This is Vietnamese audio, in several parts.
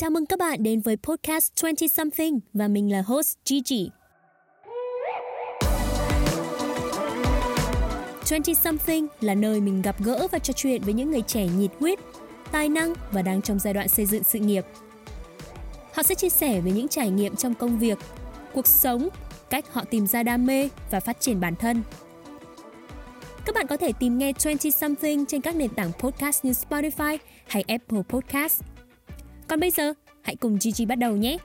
Chào mừng các bạn đến với podcast 20 Something và mình là host Gigi. 20 Something là nơi mình gặp gỡ và trò chuyện với những người trẻ nhiệt huyết, tài năng và đang trong giai đoạn xây dựng sự nghiệp. Họ sẽ chia sẻ về những trải nghiệm trong công việc, cuộc sống, cách họ tìm ra đam mê và phát triển bản thân. Các bạn có thể tìm nghe 20 Something trên các nền tảng podcast như Spotify hay Apple Podcast. Còn bây giờ, hãy cùng Gigi bắt đầu nhé!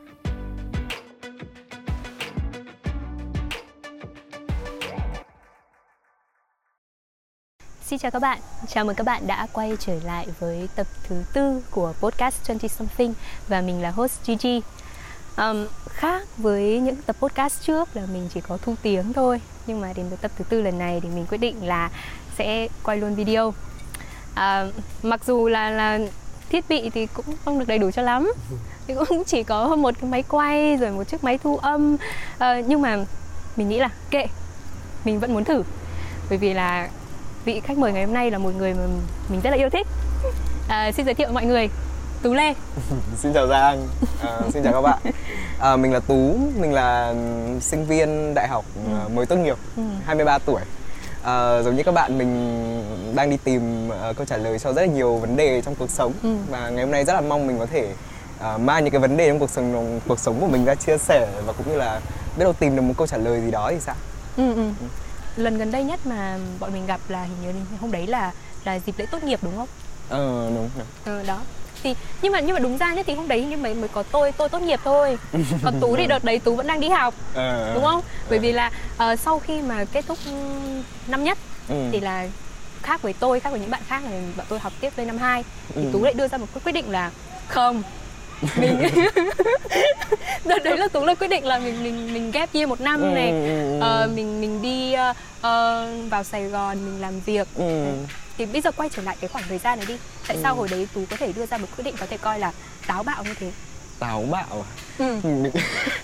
Xin chào các bạn, chào mừng các bạn đã quay trở lại với tập thứ tư của podcast 20 Something và mình là host Gigi. Um, khác với những tập podcast trước là mình chỉ có thu tiếng thôi nhưng mà đến với tập thứ tư lần này thì mình quyết định là sẽ quay luôn video. Uh, mặc dù là là thiết bị thì cũng không được đầy đủ cho lắm. Thì cũng chỉ có một cái máy quay rồi một chiếc máy thu âm. Uh, nhưng mà mình nghĩ là kệ mình vẫn muốn thử. Bởi vì là vị khách mời ngày hôm nay là một người mà mình rất là yêu thích. À, xin giới thiệu mọi người tú lê. Xin chào giang. À, xin chào các bạn. À, mình là tú mình là sinh viên đại học ừ. mới tốt nghiệp ừ. 23 tuổi à, giống như các bạn mình đang đi tìm uh, câu trả lời cho rất là nhiều vấn đề trong cuộc sống ừ. và ngày hôm nay rất là mong mình có thể uh, mang những cái vấn đề trong cuộc sống cuộc sống của mình ra chia sẻ và cũng như là biết đâu tìm được một câu trả lời gì đó thì sao ừ, ừ. Ừ. lần gần đây nhất mà bọn mình gặp là hình như hôm đấy là là dịp lễ tốt nghiệp đúng không ờ đúng, đúng. Ờ, đó thì nhưng mà nhưng mà đúng ra nhất thì hôm đấy nhưng mà mới có tôi tôi tốt nghiệp thôi. Còn tú thì đợt đấy tú vẫn đang đi học à, đúng không? Bởi à. vì là uh, sau khi mà kết thúc năm nhất ừ. thì là khác với tôi khác với những bạn khác là bọn tôi học tiếp lên năm hai. Thì ừ. tú lại đưa ra một quyết định là không. Mình đợt đấy là tú là quyết định là mình mình mình ghép year một năm này. Uh, mình mình đi uh, uh, vào sài gòn mình làm việc. Ừ thì bây giờ quay trở lại cái khoảng thời gian này đi tại ừ. sao hồi đấy tú có thể đưa ra một quyết định có thể coi là táo bạo như thế táo bạo à ừ. mình...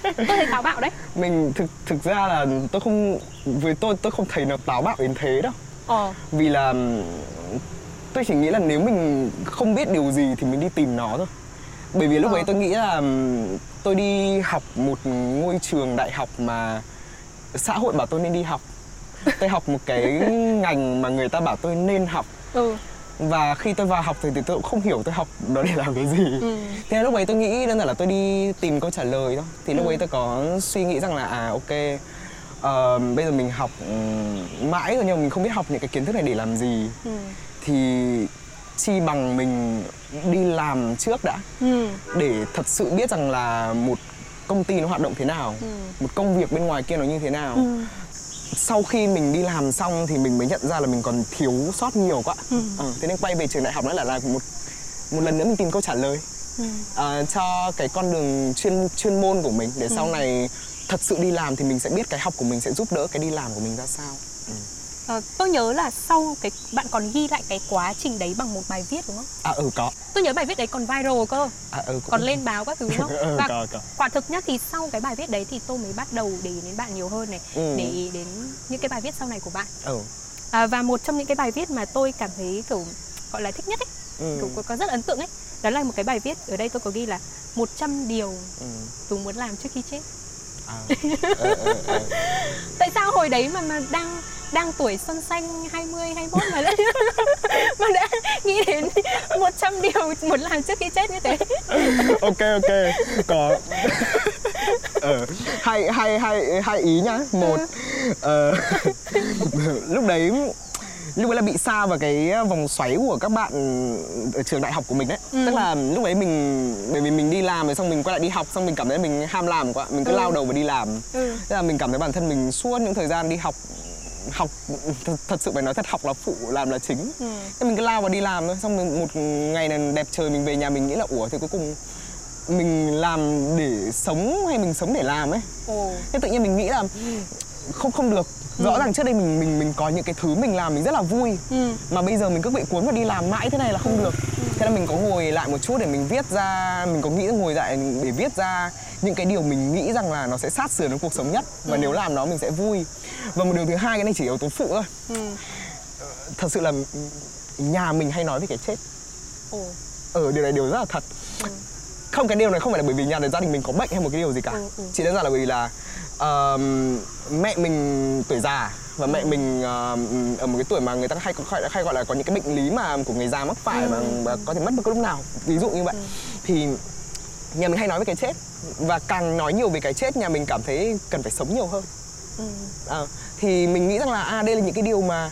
tôi thấy táo bạo đấy mình thực thực ra là tôi không với tôi tôi không thấy nó táo bạo đến thế đâu ờ. vì là tôi chỉ nghĩ là nếu mình không biết điều gì thì mình đi tìm nó thôi bởi vì lúc ờ. ấy tôi nghĩ là tôi đi học một ngôi trường đại học mà xã hội bảo tôi nên đi học tôi học một cái ngành mà người ta bảo tôi nên học ừ. và khi tôi vào học thì, thì tôi cũng không hiểu tôi học đó để làm cái gì ừ. thế lúc ấy tôi nghĩ đơn giản là tôi đi tìm câu trả lời thôi thì lúc ừ. ấy tôi có suy nghĩ rằng là à ok uh, bây giờ mình học um, mãi rồi nhưng mà mình không biết học những cái kiến thức này để làm gì ừ. thì chi bằng mình đi làm trước đã ừ. để thật sự biết rằng là một công ty nó hoạt động thế nào ừ. một công việc bên ngoài kia nó như thế nào ừ sau khi mình đi làm xong thì mình mới nhận ra là mình còn thiếu sót nhiều quá ừ. à, thế nên quay về trường đại học nữa là là một một lần nữa mình tìm câu trả lời ừ. à, cho cái con đường chuyên chuyên môn của mình để ừ. sau này thật sự đi làm thì mình sẽ biết cái học của mình sẽ giúp đỡ cái đi làm của mình ra sao ừ. À, tôi nhớ là sau cái bạn còn ghi lại cái quá trình đấy bằng một bài viết đúng không? À ừ có. Tôi nhớ bài viết đấy còn viral cơ. À ừ cũng... Còn lên báo các thứ đúng không? ừ, Và có, có. quả thực nhất thì sau cái bài viết đấy thì tôi mới bắt đầu để ý đến bạn nhiều hơn này, ừ. để ý đến những cái bài viết sau này của bạn. Ừ. À, và một trong những cái bài viết mà tôi cảm thấy kiểu gọi là thích nhất ấy, ừ. kiểu có, rất ấn tượng ấy, đó là một cái bài viết ở đây tôi có ghi là 100 điều ừ. tôi muốn làm trước khi chết. À. ừ, ừ, ừ. Tại sao hồi đấy mà mà đang đang tuổi xuân xanh 20, 21 mà đã, mà đã nghĩ đến 100 điều muốn làm trước khi chết như thế ok ok có ờ, hai, hai, hai, hai ý nhá một ừ. uh, lúc đấy lúc ấy là bị xa vào cái vòng xoáy của các bạn ở trường đại học của mình đấy ừ. tức là lúc ấy mình bởi vì mình đi làm rồi xong mình quay lại đi học xong mình cảm thấy mình ham làm quá mình cứ ừ. lao đầu vào đi làm ừ. thế là mình cảm thấy bản thân mình suốt những thời gian đi học học thật, thật sự phải nói thật học là phụ làm là chính ừ. thế mình cứ lao vào đi làm thôi xong mình một ngày này đẹp trời mình về nhà mình nghĩ là ủa thì cuối cùng mình làm để sống hay mình sống để làm ấy ừ. thế tự nhiên mình nghĩ là không không được rõ ừ. ràng trước đây mình mình mình có những cái thứ mình làm mình rất là vui ừ. mà bây giờ mình cứ bị cuốn vào đi làm mãi thế này là không được ừ. thế là mình có ngồi lại một chút để mình viết ra mình có nghĩ ngồi lại để viết ra những cái điều mình nghĩ rằng là nó sẽ sát sườn với cuộc sống nhất và ừ. nếu làm nó mình sẽ vui và một điều thứ hai cái này chỉ yếu tố phụ thôi ừ. thật sự là nhà mình hay nói về cái chết Ồ. ở điều này điều rất là thật ừ không cái điều này không phải là bởi vì nhà gia đình mình có bệnh hay một cái điều gì cả ừ, ừ. chỉ đơn giản là bởi vì là uh, mẹ mình tuổi già và mẹ mình uh, ở một cái tuổi mà người ta hay hay, hay gọi là có những cái bệnh lý mà của người già mắc phải ừ. và, và có thể mất bất cứ lúc nào ví dụ như vậy ừ. thì nhà mình hay nói về cái chết và càng nói nhiều về cái chết nhà mình cảm thấy cần phải sống nhiều hơn ừ. à, thì mình nghĩ rằng là à đây là những cái điều mà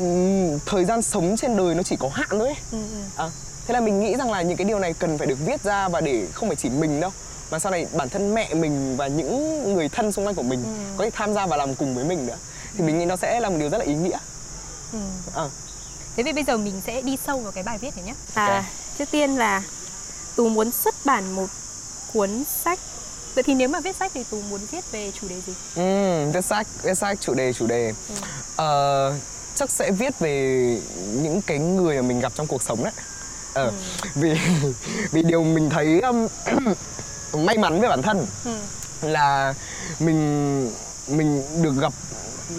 uh, thời gian sống trên đời nó chỉ có hạn thôi ấy. Ừ. À, thế là mình nghĩ rằng là những cái điều này cần phải được viết ra và để không phải chỉ mình đâu mà sau này bản thân mẹ mình và những người thân xung quanh của mình ừ. có thể tham gia và làm cùng với mình nữa thì mình nghĩ nó sẽ là một điều rất là ý nghĩa ừ. à. thế thì bây giờ mình sẽ đi sâu vào cái bài viết này nhé à, okay. trước tiên là tú muốn xuất bản một cuốn sách vậy thì nếu mà viết sách thì tú muốn viết về chủ đề gì ừ, viết sách viết sách chủ đề chủ đề ừ. uh, chắc sẽ viết về những cái người mà mình gặp trong cuộc sống đấy ờ, ừ. vì vì điều mình thấy um, may mắn với bản thân ừ. là mình mình được gặp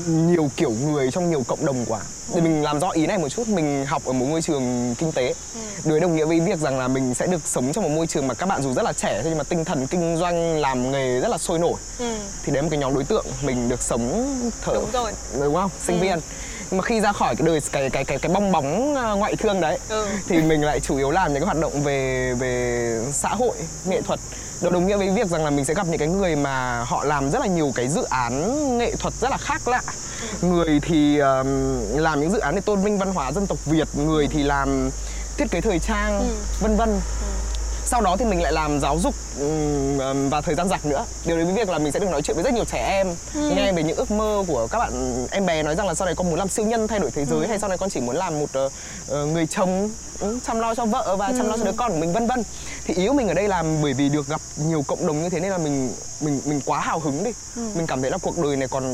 nhiều kiểu người trong nhiều cộng đồng quá ừ. để mình làm rõ ý này một chút mình học ở một môi trường kinh tế ừ. đối đồng nghĩa với việc rằng là mình sẽ được sống trong một môi trường mà các bạn dù rất là trẻ nhưng mà tinh thần kinh doanh làm nghề rất là sôi nổi ừ. thì đấy là một cái nhóm đối tượng mình được sống thở đúng rồi đúng không sinh ừ. viên nhưng mà khi ra khỏi cái đời cái cái cái cái bong bóng ờ, ngoại thương đấy ừ. thì mình lại chủ yếu làm những cái hoạt động về về xã hội nghệ thuật nó đồng nghĩa với việc rằng là mình sẽ gặp những cái người mà họ làm rất là nhiều cái dự án nghệ thuật rất là khác lạ người thì um, làm những dự án để tôn vinh văn hóa dân tộc việt người thì làm thiết kế thời trang ừ. vân vân ừ sau đó thì mình lại làm giáo dục và thời gian rảnh nữa điều đấy với việc là mình sẽ được nói chuyện với rất nhiều trẻ em ừ. nghe về những ước mơ của các bạn em bé nói rằng là sau này con muốn làm siêu nhân thay đổi thế giới ừ. hay sau này con chỉ muốn làm một uh, người chồng ừ, chăm lo cho vợ và ừ. chăm lo cho đứa con của mình vân vân thì ý của mình ở đây là bởi vì được gặp nhiều cộng đồng như thế nên là mình mình mình quá hào hứng đi ừ. mình cảm thấy là cuộc đời này còn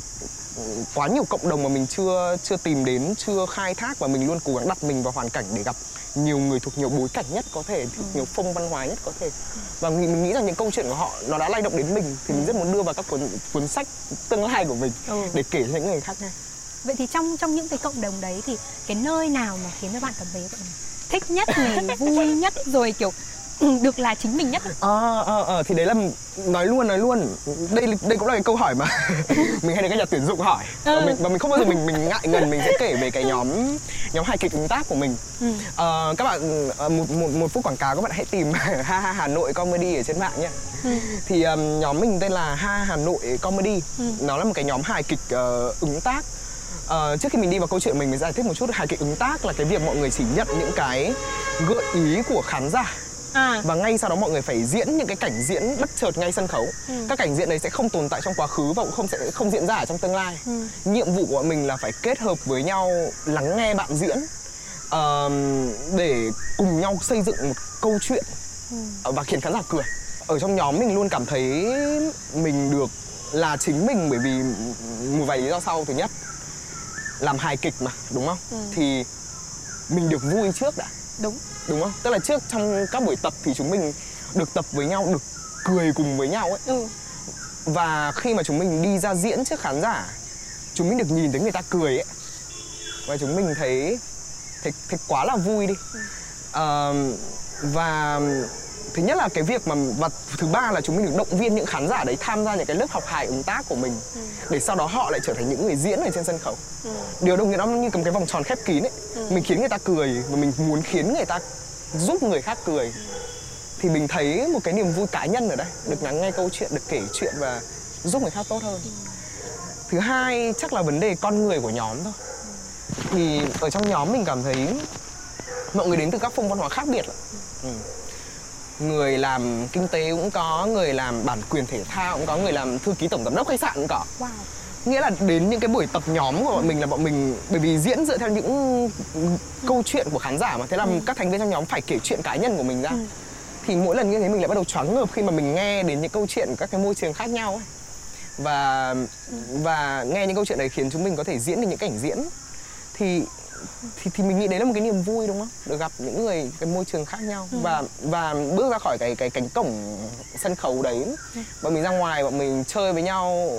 quá nhiều cộng đồng mà mình chưa chưa tìm đến chưa khai thác và mình luôn cố gắng đặt mình vào hoàn cảnh để gặp nhiều người thuộc nhiều bối cảnh nhất có thể thuộc ừ. nhiều phong văn hóa nhất có thể và mình nghĩ rằng những câu chuyện của họ nó đã lay động đến mình thì mình rất muốn đưa vào các cuốn cuốn sách tương lai của mình ừ. để kể cho những người khác nghe vậy thì trong trong những cái cộng đồng đấy thì cái nơi nào mà khiến cho bạn cảm thấy thích nhất này vui nhất rồi kiểu Ừ, được là chính mình nhất. Ờ ờ ờ thì đấy là nói luôn nói luôn. Đây đây cũng là cái câu hỏi mà mình hay được các nhà tuyển dụng hỏi. Ừ. và, mình, và mình không bao giờ mình mình ngại ngần mình sẽ kể về cái nhóm nhóm hài kịch ứng tác của mình. Ừ. ờ, các bạn ờ, một, một một phút quảng cáo các bạn hãy tìm ha ha Hà Nội comedy ở trên mạng nhé. Ừ. thì um, nhóm mình tên là ha Hà Nội comedy. Ừ. nó là một cái nhóm hài kịch uh, ứng tác. Uh, trước khi mình đi vào câu chuyện mình mình giải thích một chút. Hài kịch ứng tác là cái việc mọi người chỉ nhận những cái gợi ý của khán giả à. và ngay sau đó mọi người phải diễn những cái cảnh diễn bất chợt ngay sân khấu ừ. các cảnh diễn đấy sẽ không tồn tại trong quá khứ và cũng không sẽ không diễn ra ở trong tương lai ừ. nhiệm vụ của bọn mình là phải kết hợp với nhau lắng nghe bạn diễn uh, để cùng nhau xây dựng một câu chuyện ừ. và khiến khán giả cười ở trong nhóm mình luôn cảm thấy mình được là chính mình bởi vì một vài lý do sau thứ nhất làm hài kịch mà đúng không ừ. thì mình được vui trước đã đúng. Đúng không? Tức là trước trong các buổi tập thì chúng mình được tập với nhau được cười cùng với nhau ấy. Ừ. và khi mà chúng mình đi ra diễn trước khán giả chúng mình được nhìn thấy người ta cười ấy. Và chúng mình thấy thấy, thấy quá là vui đi. Ừ. à, và thứ nhất là cái việc mà và thứ ba là chúng mình được động viên những khán giả đấy tham gia những cái lớp học hài ứng tác của mình ừ. để sau đó họ lại trở thành những người diễn ở trên sân khấu ừ. điều đồng nghĩa nó như cầm cái vòng tròn khép kín ấy ừ. mình khiến người ta cười và mình muốn khiến người ta giúp người khác cười ừ. thì mình thấy một cái niềm vui cá nhân ở đây được lắng nghe câu chuyện được kể chuyện và giúp người khác tốt hơn ừ. thứ hai chắc là vấn đề con người của nhóm thôi thì ở trong nhóm mình cảm thấy mọi người đến từ các phong văn hóa khác biệt ừ người làm kinh tế cũng có người làm bản quyền thể thao cũng có người làm thư ký tổng giám đốc khách sạn cũng có wow. nghĩa là đến những cái buổi tập nhóm của bọn mình là bọn mình bởi vì diễn dựa theo những câu chuyện của khán giả mà thế là ừ. các thành viên trong nhóm phải kể chuyện cá nhân của mình ra ừ. thì mỗi lần như thế mình lại bắt đầu choáng ngợp khi mà mình nghe đến những câu chuyện của các cái môi trường khác nhau ấy và ừ. và nghe những câu chuyện đấy khiến chúng mình có thể diễn được những cảnh diễn thì thì thì mình nghĩ đấy là một cái niềm vui đúng không được gặp những người cái môi trường khác nhau ừ. và và bước ra khỏi cái cái cánh cổng sân khấu đấy ừ. bọn mình ra ngoài bọn mình chơi với nhau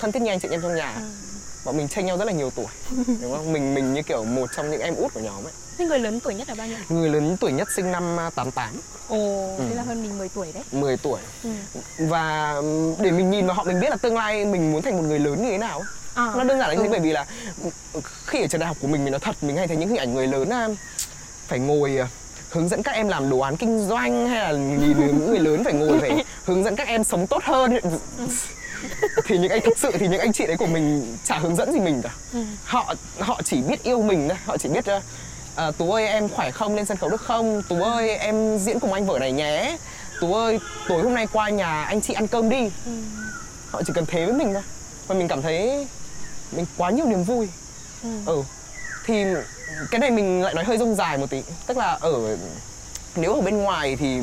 thân thiết nhanh chị em trong nhà ừ. Bọn mình chênh nhau rất là nhiều tuổi đúng không? Mình mình như kiểu một trong những em út của nhóm ấy. Thế người lớn tuổi nhất là bao nhiêu? Người lớn tuổi nhất sinh năm 88 à, Ồ, ừ. thế là hơn mình 10 tuổi đấy. 10 tuổi. Ừ. Và để mình nhìn vào họ mình biết là tương lai mình muốn thành một người lớn như thế nào à, Nó đơn giản là như thế ừ. bởi vì là khi ở trường đại học của mình mình nói thật mình hay thấy những hình ảnh người lớn phải ngồi à, hướng dẫn các em làm đồ án kinh doanh hay là nhìn những người lớn phải ngồi phải hướng dẫn các em sống tốt hơn thì những anh thực sự thì những anh chị đấy của mình chả hướng dẫn gì mình cả. Ừ. họ họ chỉ biết yêu mình thôi. Họ chỉ biết uh, tú ơi em khỏe không? Lên sân khấu được không? Tú ơi em diễn cùng anh vở này nhé. Tú ơi tối hôm nay qua nhà anh chị ăn cơm đi. Ừ. họ chỉ cần thế với mình thôi. Và mình cảm thấy mình quá nhiều niềm vui. Ừ. ừ. Thì cái này mình lại nói hơi rông dài một tí. Tức là ở nếu ở bên ngoài thì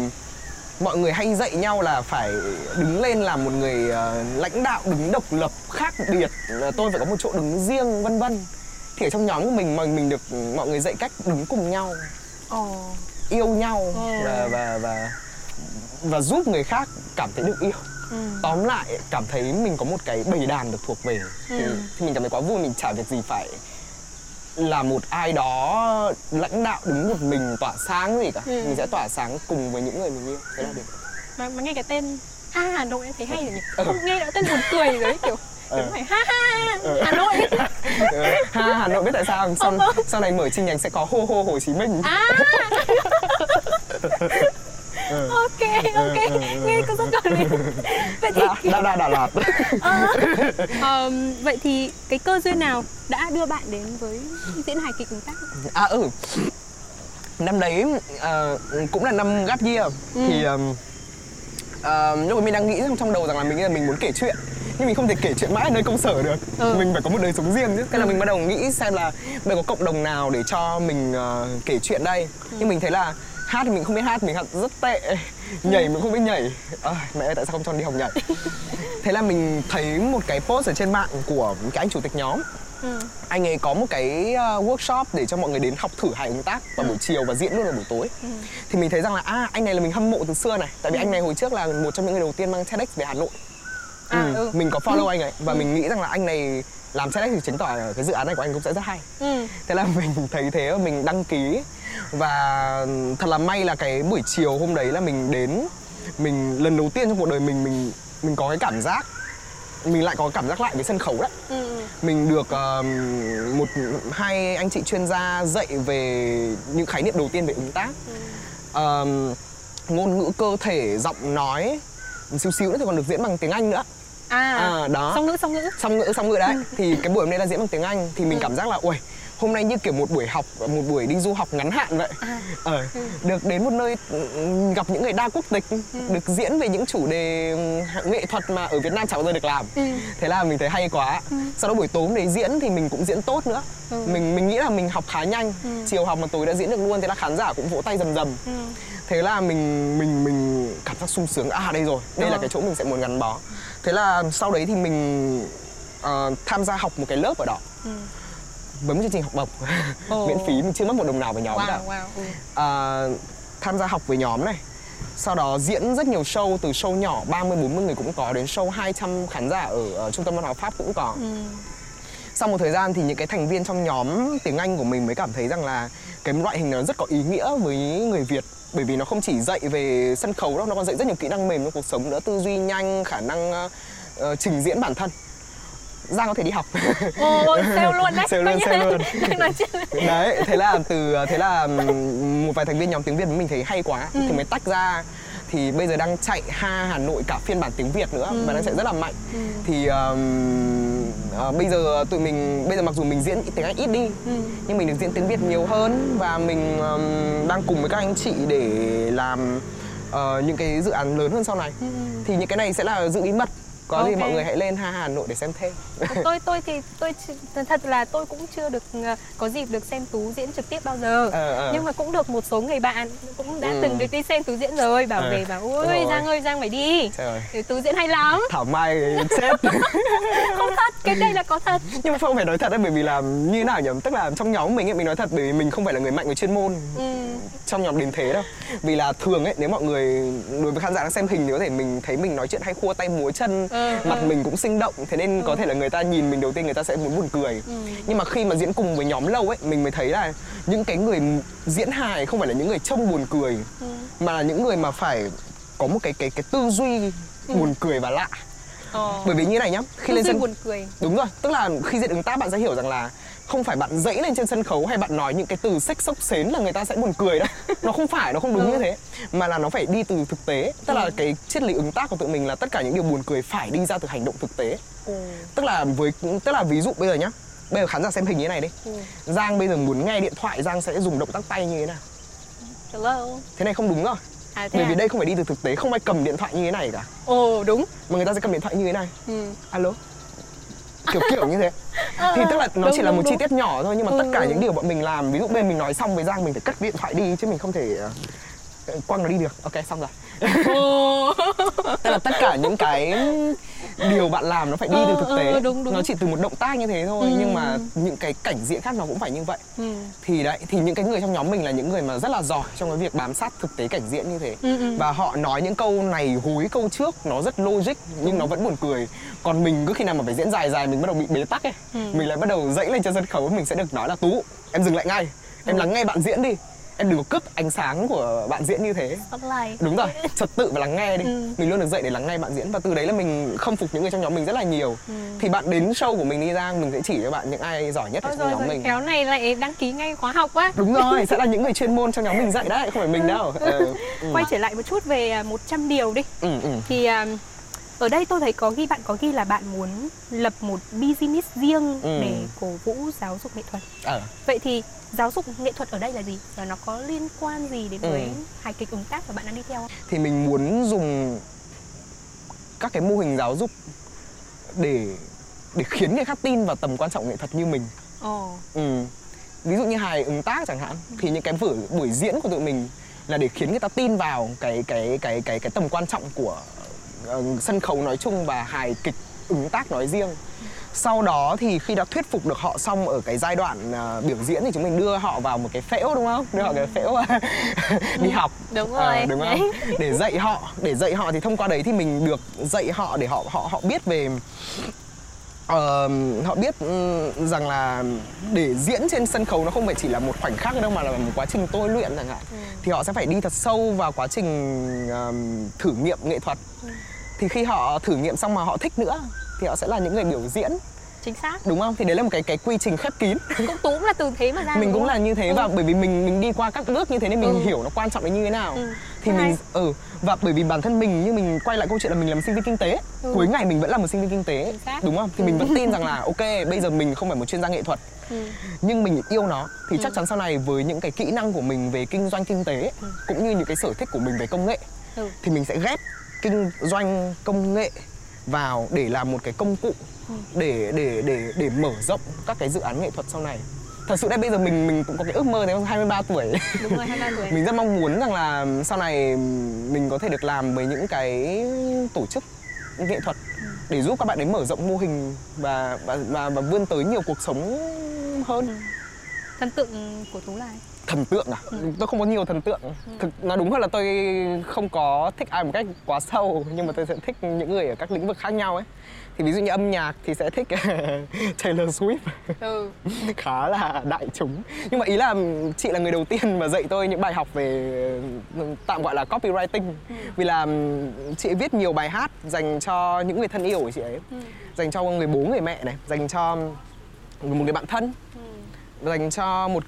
mọi người hay dạy nhau là phải đứng lên làm một người uh, lãnh đạo đứng độc lập khác biệt uh, tôi phải có một chỗ đứng riêng vân vân thì ở trong nhóm của mình mà mình được mọi người dạy cách đứng cùng nhau oh. yêu nhau oh. và và và và giúp người khác cảm thấy được yêu ừ. tóm lại cảm thấy mình có một cái bầy đàn được thuộc về ừ. thì, thì mình cảm thấy quá vui mình chả việc gì phải là một ai đó lãnh đạo đứng một mình tỏa sáng gì cả ừ. mình sẽ tỏa sáng cùng với những người mình yêu thế là được mà, mà nghe cái tên ha Hà Nội em thấy hay rồi nhỉ ừ. không nghe đã tên buồn cười rồi kiểu ừ. phải ha ha ừ. Hà Nội ừ. ha Hà Nội biết tại sao sau sau này mở chi nhánh sẽ có hô hô Hồ Chí Minh à ừ. ok ok ừ, ừ, ừ. nghe có rất còn vậy thì đà, đà, Đà Lạt à, um, vậy thì cái cơ duyên nào đã đưa bạn đến với diễn hài kịch ứng tác à ừ năm đấy uh, cũng là năm gap year ừ. thì um, uh, lúc mình đang nghĩ trong đầu rằng là mình là mình muốn kể chuyện nhưng mình không thể kể chuyện mãi ở nơi công sở được ừ. mình phải có một đời sống riêng chứ thế là ừ. mình bắt đầu nghĩ xem là bây có cộng đồng nào để cho mình uh, kể chuyện đây ừ. nhưng mình thấy là hát thì mình không biết hát mình hát rất tệ nhảy mình không biết nhảy à, mẹ ơi tại sao không cho đi học nhảy thế là mình thấy một cái post ở trên mạng của cái anh chủ tịch nhóm ừ. anh ấy có một cái uh, workshop để cho mọi người đến học thử hài ứng tác vào ừ. buổi chiều và diễn luôn vào buổi tối ừ. thì mình thấy rằng là à anh này là mình hâm mộ từ xưa này tại vì ừ. anh này hồi trước là một trong những người đầu tiên mang TEDx về Hà Nội à, ừ. Ừ. mình có follow ừ. anh ấy và ừ. mình nghĩ rằng là anh này làm TEDx thì chứng tỏ cái dự án này của anh cũng sẽ rất hay ừ. thế là mình thấy thế mình đăng ký và thật là may là cái buổi chiều hôm đấy là mình đến mình lần đầu tiên trong cuộc đời mình mình mình có cái cảm giác mình lại có cảm giác lại với sân khấu đấy ừ. mình được uh, một hai anh chị chuyên gia dạy về những khái niệm đầu tiên về ứng tác ừ. uh, ngôn ngữ cơ thể giọng nói xíu xíu nữa thì còn được diễn bằng tiếng anh nữa à, à đó song ngữ song ngữ song ngữ song ngữ đấy ừ. thì cái buổi hôm nay là diễn bằng tiếng anh thì mình ừ. cảm giác là ui hôm nay như kiểu một buổi học một buổi đi du học ngắn hạn vậy à. ờ, ừ. được đến một nơi ừ, gặp những người đa quốc tịch ừ. được diễn về những chủ đề nghệ thuật mà ở Việt Nam chẳng bao giờ được làm ừ. thế là mình thấy hay quá ừ. sau đó buổi tối đấy diễn thì mình cũng diễn tốt nữa ừ. mình mình nghĩ là mình học khá nhanh ừ. chiều học mà tối đã diễn được luôn thế là khán giả cũng vỗ tay rầm rầm ừ. thế là mình mình mình cảm giác sung sướng à đây rồi đây ừ. là cái chỗ mình sẽ muốn gắn bó thế là sau đấy thì mình uh, tham gia học một cái lớp ở đó ừ với một chương trình học bổng oh. miễn phí mình chưa mất một đồng nào với nhóm wow, cả wow. Ừ. À, tham gia học với nhóm này sau đó diễn rất nhiều show từ show nhỏ 30 40 người cũng có đến show 200 khán giả ở, ở trung tâm văn hóa Pháp cũng có. Ừ. Sau một thời gian thì những cái thành viên trong nhóm tiếng Anh của mình mới cảm thấy rằng là cái loại hình nó rất có ý nghĩa với người Việt bởi vì nó không chỉ dạy về sân khấu đâu, nó còn dạy rất nhiều kỹ năng mềm trong cuộc sống nữa, tư duy nhanh, khả năng uh, trình diễn bản thân. Giang có thể đi học Ồ, sale luôn đấy Sale luôn, sale luôn Đấy, thế là từ thế là một vài thành viên nhóm tiếng Việt mình thấy hay quá ừ. Thì mới tách ra thì bây giờ đang chạy ha Hà Nội cả phiên bản tiếng Việt nữa ừ. và đang chạy rất là mạnh ừ. thì um, uh, bây giờ tụi mình bây giờ mặc dù mình diễn tiếng Anh ít đi ừ. nhưng mình được diễn tiếng Việt nhiều hơn và mình um, đang cùng với các anh chị để làm uh, những cái dự án lớn hơn sau này ừ. thì những cái này sẽ là giữ bí mật có okay. gì mọi người hãy lên ha Hà Nội để xem thêm tôi tôi thì tôi thật là tôi cũng chưa được ờ, có dịp được xem tú diễn trực tiếp bao giờ ờ, ờ. nhưng mà cũng được một số người bạn cũng đã ừ. từng được đi xem tú diễn rồi bảo ờ. về bảo ôi giang ơi giang phải đi Trời. tú diễn hay lắm thảo mai chết không thật cái đây là có thật nhưng mà không phải nói thật đấy bởi vì là như nào nhỉ tức là trong nhóm mình ấy mình nói thật bởi vì mình không phải là người mạnh về chuyên môn ừ. trong nhóm đến thế đâu vì là thường ấy nếu mọi người đối với khán giả đang xem hình thì có thể mình thấy mình nói chuyện hay khua tay múa chân ừ ừ, mặt ừ. mình cũng sinh động thế nên ừ. có thể là người ta nhìn mình đầu tiên người ta sẽ muốn buồn cười ừ. nhưng mà khi mà diễn cùng với nhóm lâu ấy mình mới thấy là những cái người diễn hài không phải là những người trông buồn cười ừ. mà là những người mà phải có một cái cái cái tư duy ừ. buồn cười và lạ Ờ. bởi vì như này nhá khi Tư lên sân buồn cười đúng rồi tức là khi diễn ứng tác bạn sẽ hiểu rằng là không phải bạn dẫy lên trên sân khấu hay bạn nói những cái từ xích sốc xến là người ta sẽ buồn cười đâu nó không phải nó không đúng ừ. như thế mà là nó phải đi từ thực tế tức ừ. là cái triết lý ứng tác của tụi mình là tất cả những điều buồn cười phải đi ra từ hành động thực tế ừ. tức là với tức là ví dụ bây giờ nhá bây giờ khán giả xem hình như thế này đi ừ. giang bây giờ muốn nghe điện thoại giang sẽ dùng động tác tay như thế nào Hello. thế này không đúng rồi À, Bởi à? vì đây không phải đi từ thực tế, không ai cầm điện thoại như thế này cả Ồ đúng Mà người ta sẽ cầm điện thoại như thế này ừ. Alo kiểu kiểu như thế. À, thì tức là nó đúng, chỉ là một đúng, chi tiết nhỏ thôi nhưng mà ừ, tất cả những điều bọn mình làm ví dụ bên mình nói xong với giang mình phải cất điện thoại đi chứ mình không thể uh, quăng nó đi được. Ok xong rồi. Tức là tất cả những cái điều bạn làm nó phải đi từ thực tế ừ, đúng, đúng. nó chỉ từ một động tác như thế thôi ừ. nhưng mà những cái cảnh diễn khác nó cũng phải như vậy ừ. thì đấy thì những cái người trong nhóm mình là những người mà rất là giỏi trong cái việc bám sát thực tế cảnh diễn như thế ừ, ừ. và họ nói những câu này hối câu trước nó rất logic nhưng nó vẫn buồn cười còn mình cứ khi nào mà phải diễn dài dài mình bắt đầu bị bế tắc ấy ừ. mình lại bắt đầu dẫy lên trên sân khấu mình sẽ được nói là tú em dừng lại ngay em ừ. lắng nghe bạn diễn đi em đừng có cướp ánh sáng của bạn diễn như thế Spotlight. đúng rồi trật tự và lắng nghe đi ừ. mình luôn được dạy để lắng nghe bạn diễn và từ đấy là mình khâm phục những người trong nhóm mình rất là nhiều ừ. thì bạn đến show của mình đi ra mình sẽ chỉ cho bạn những ai giỏi nhất ở trong rồi, nhóm rồi. mình kéo này lại đăng ký ngay khóa học quá đúng rồi sẽ là những người chuyên môn trong nhóm mình dạy đấy không phải mình đâu ừ. Ừ. quay trở lại một chút về 100 à, điều đi ừ, ừ. thì um, ở đây tôi thấy có ghi bạn có ghi là bạn muốn lập một business riêng ừ. để cổ vũ giáo dục nghệ thuật à. vậy thì giáo dục nghệ thuật ở đây là gì và nó có liên quan gì đến ừ. với hài kịch ứng tác mà bạn đang đi theo không? thì mình muốn dùng các cái mô hình giáo dục để để khiến người khác tin vào tầm quan trọng nghệ thuật như mình oh. ừ. ví dụ như hài ứng tác chẳng hạn ừ. thì những cái buổi buổi diễn của tụi mình là để khiến người ta tin vào cái cái cái cái cái tầm quan trọng của uh, sân khấu nói chung và hài kịch ứng tác nói riêng. Sau đó thì khi đã thuyết phục được họ xong ở cái giai đoạn uh, biểu diễn thì chúng mình đưa họ vào một cái phễu đúng không? Đưa họ cái phễu đi học. đúng ờ, rồi. uh, đúng không? Để dạy họ để dạy họ thì thông qua đấy thì mình được dạy họ để họ họ họ biết về uh, họ biết um, rằng là để diễn trên sân khấu nó không phải chỉ là một khoảnh khắc đâu mà là một quá trình tôi luyện chẳng hạn. Ừ. thì họ sẽ phải đi thật sâu vào quá trình um, thử nghiệm nghệ thuật. Ừ. thì khi họ thử nghiệm xong mà họ thích nữa thì họ sẽ là những người biểu diễn chính xác đúng không thì đấy là một cái cái quy trình khép kín cũng cũng là từ thế mà ra mình cũng là như thế ừ. và bởi vì mình mình đi qua các bước như thế nên mình ừ. hiểu nó quan trọng đến như thế nào ừ. thì mình ừ và bởi vì bản thân mình như mình quay lại câu chuyện là mình làm sinh viên kinh tế ừ. cuối ngày mình vẫn là một sinh viên kinh tế đúng không thì ừ. mình vẫn tin rằng là ok bây giờ mình không phải một chuyên gia nghệ thuật ừ. nhưng mình yêu nó thì ừ. chắc chắn sau này với những cái kỹ năng của mình về kinh doanh kinh tế ừ. cũng như những cái sở thích của mình về công nghệ ừ. thì mình sẽ ghép kinh doanh công nghệ vào để làm một cái công cụ để để để để mở rộng các cái dự án nghệ thuật sau này. Thật sự đấy bây giờ mình mình cũng có cái ước mơ đấy 23 tuổi. Đúng rồi 23 tuổi. Mình rất mong muốn rằng là sau này mình có thể được làm với những cái tổ chức nghệ thuật ừ. để giúp các bạn ấy mở rộng mô hình và và và, và vươn tới nhiều cuộc sống hơn. Ừ. thần tượng của tú là thần tượng à ừ. tôi không có nhiều thần tượng ừ. thực nói đúng hơn là tôi không có thích ai một cách quá sâu nhưng mà tôi sẽ thích những người ở các lĩnh vực khác nhau ấy thì ví dụ như âm nhạc thì sẽ thích Taylor Swift ừ. khá là đại chúng nhưng mà ý là chị là người đầu tiên mà dạy tôi những bài học về tạm gọi là copywriting ừ. vì là chị viết nhiều bài hát dành cho những người thân yêu của chị ấy ừ. dành cho người bố người mẹ này dành cho một người bạn thân ừ. dành cho một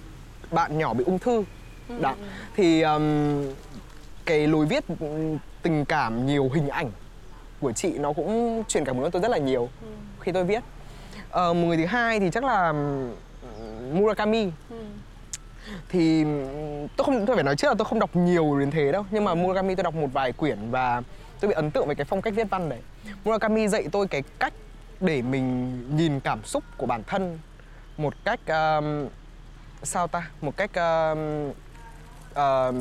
bạn nhỏ bị ung thư ừ. đó thì um, cái lối viết tình cảm nhiều hình ảnh của chị nó cũng truyền cảm hứng cho tôi rất là nhiều ừ. khi tôi viết ờ, một người thứ hai thì chắc là Murakami ừ. thì tôi không tôi phải nói trước là tôi không đọc nhiều đến thế đâu nhưng mà Murakami tôi đọc một vài quyển và tôi bị ấn tượng với cái phong cách viết văn đấy Murakami dạy tôi cái cách để mình nhìn cảm xúc của bản thân một cách um, sao ta một cách uh, uh,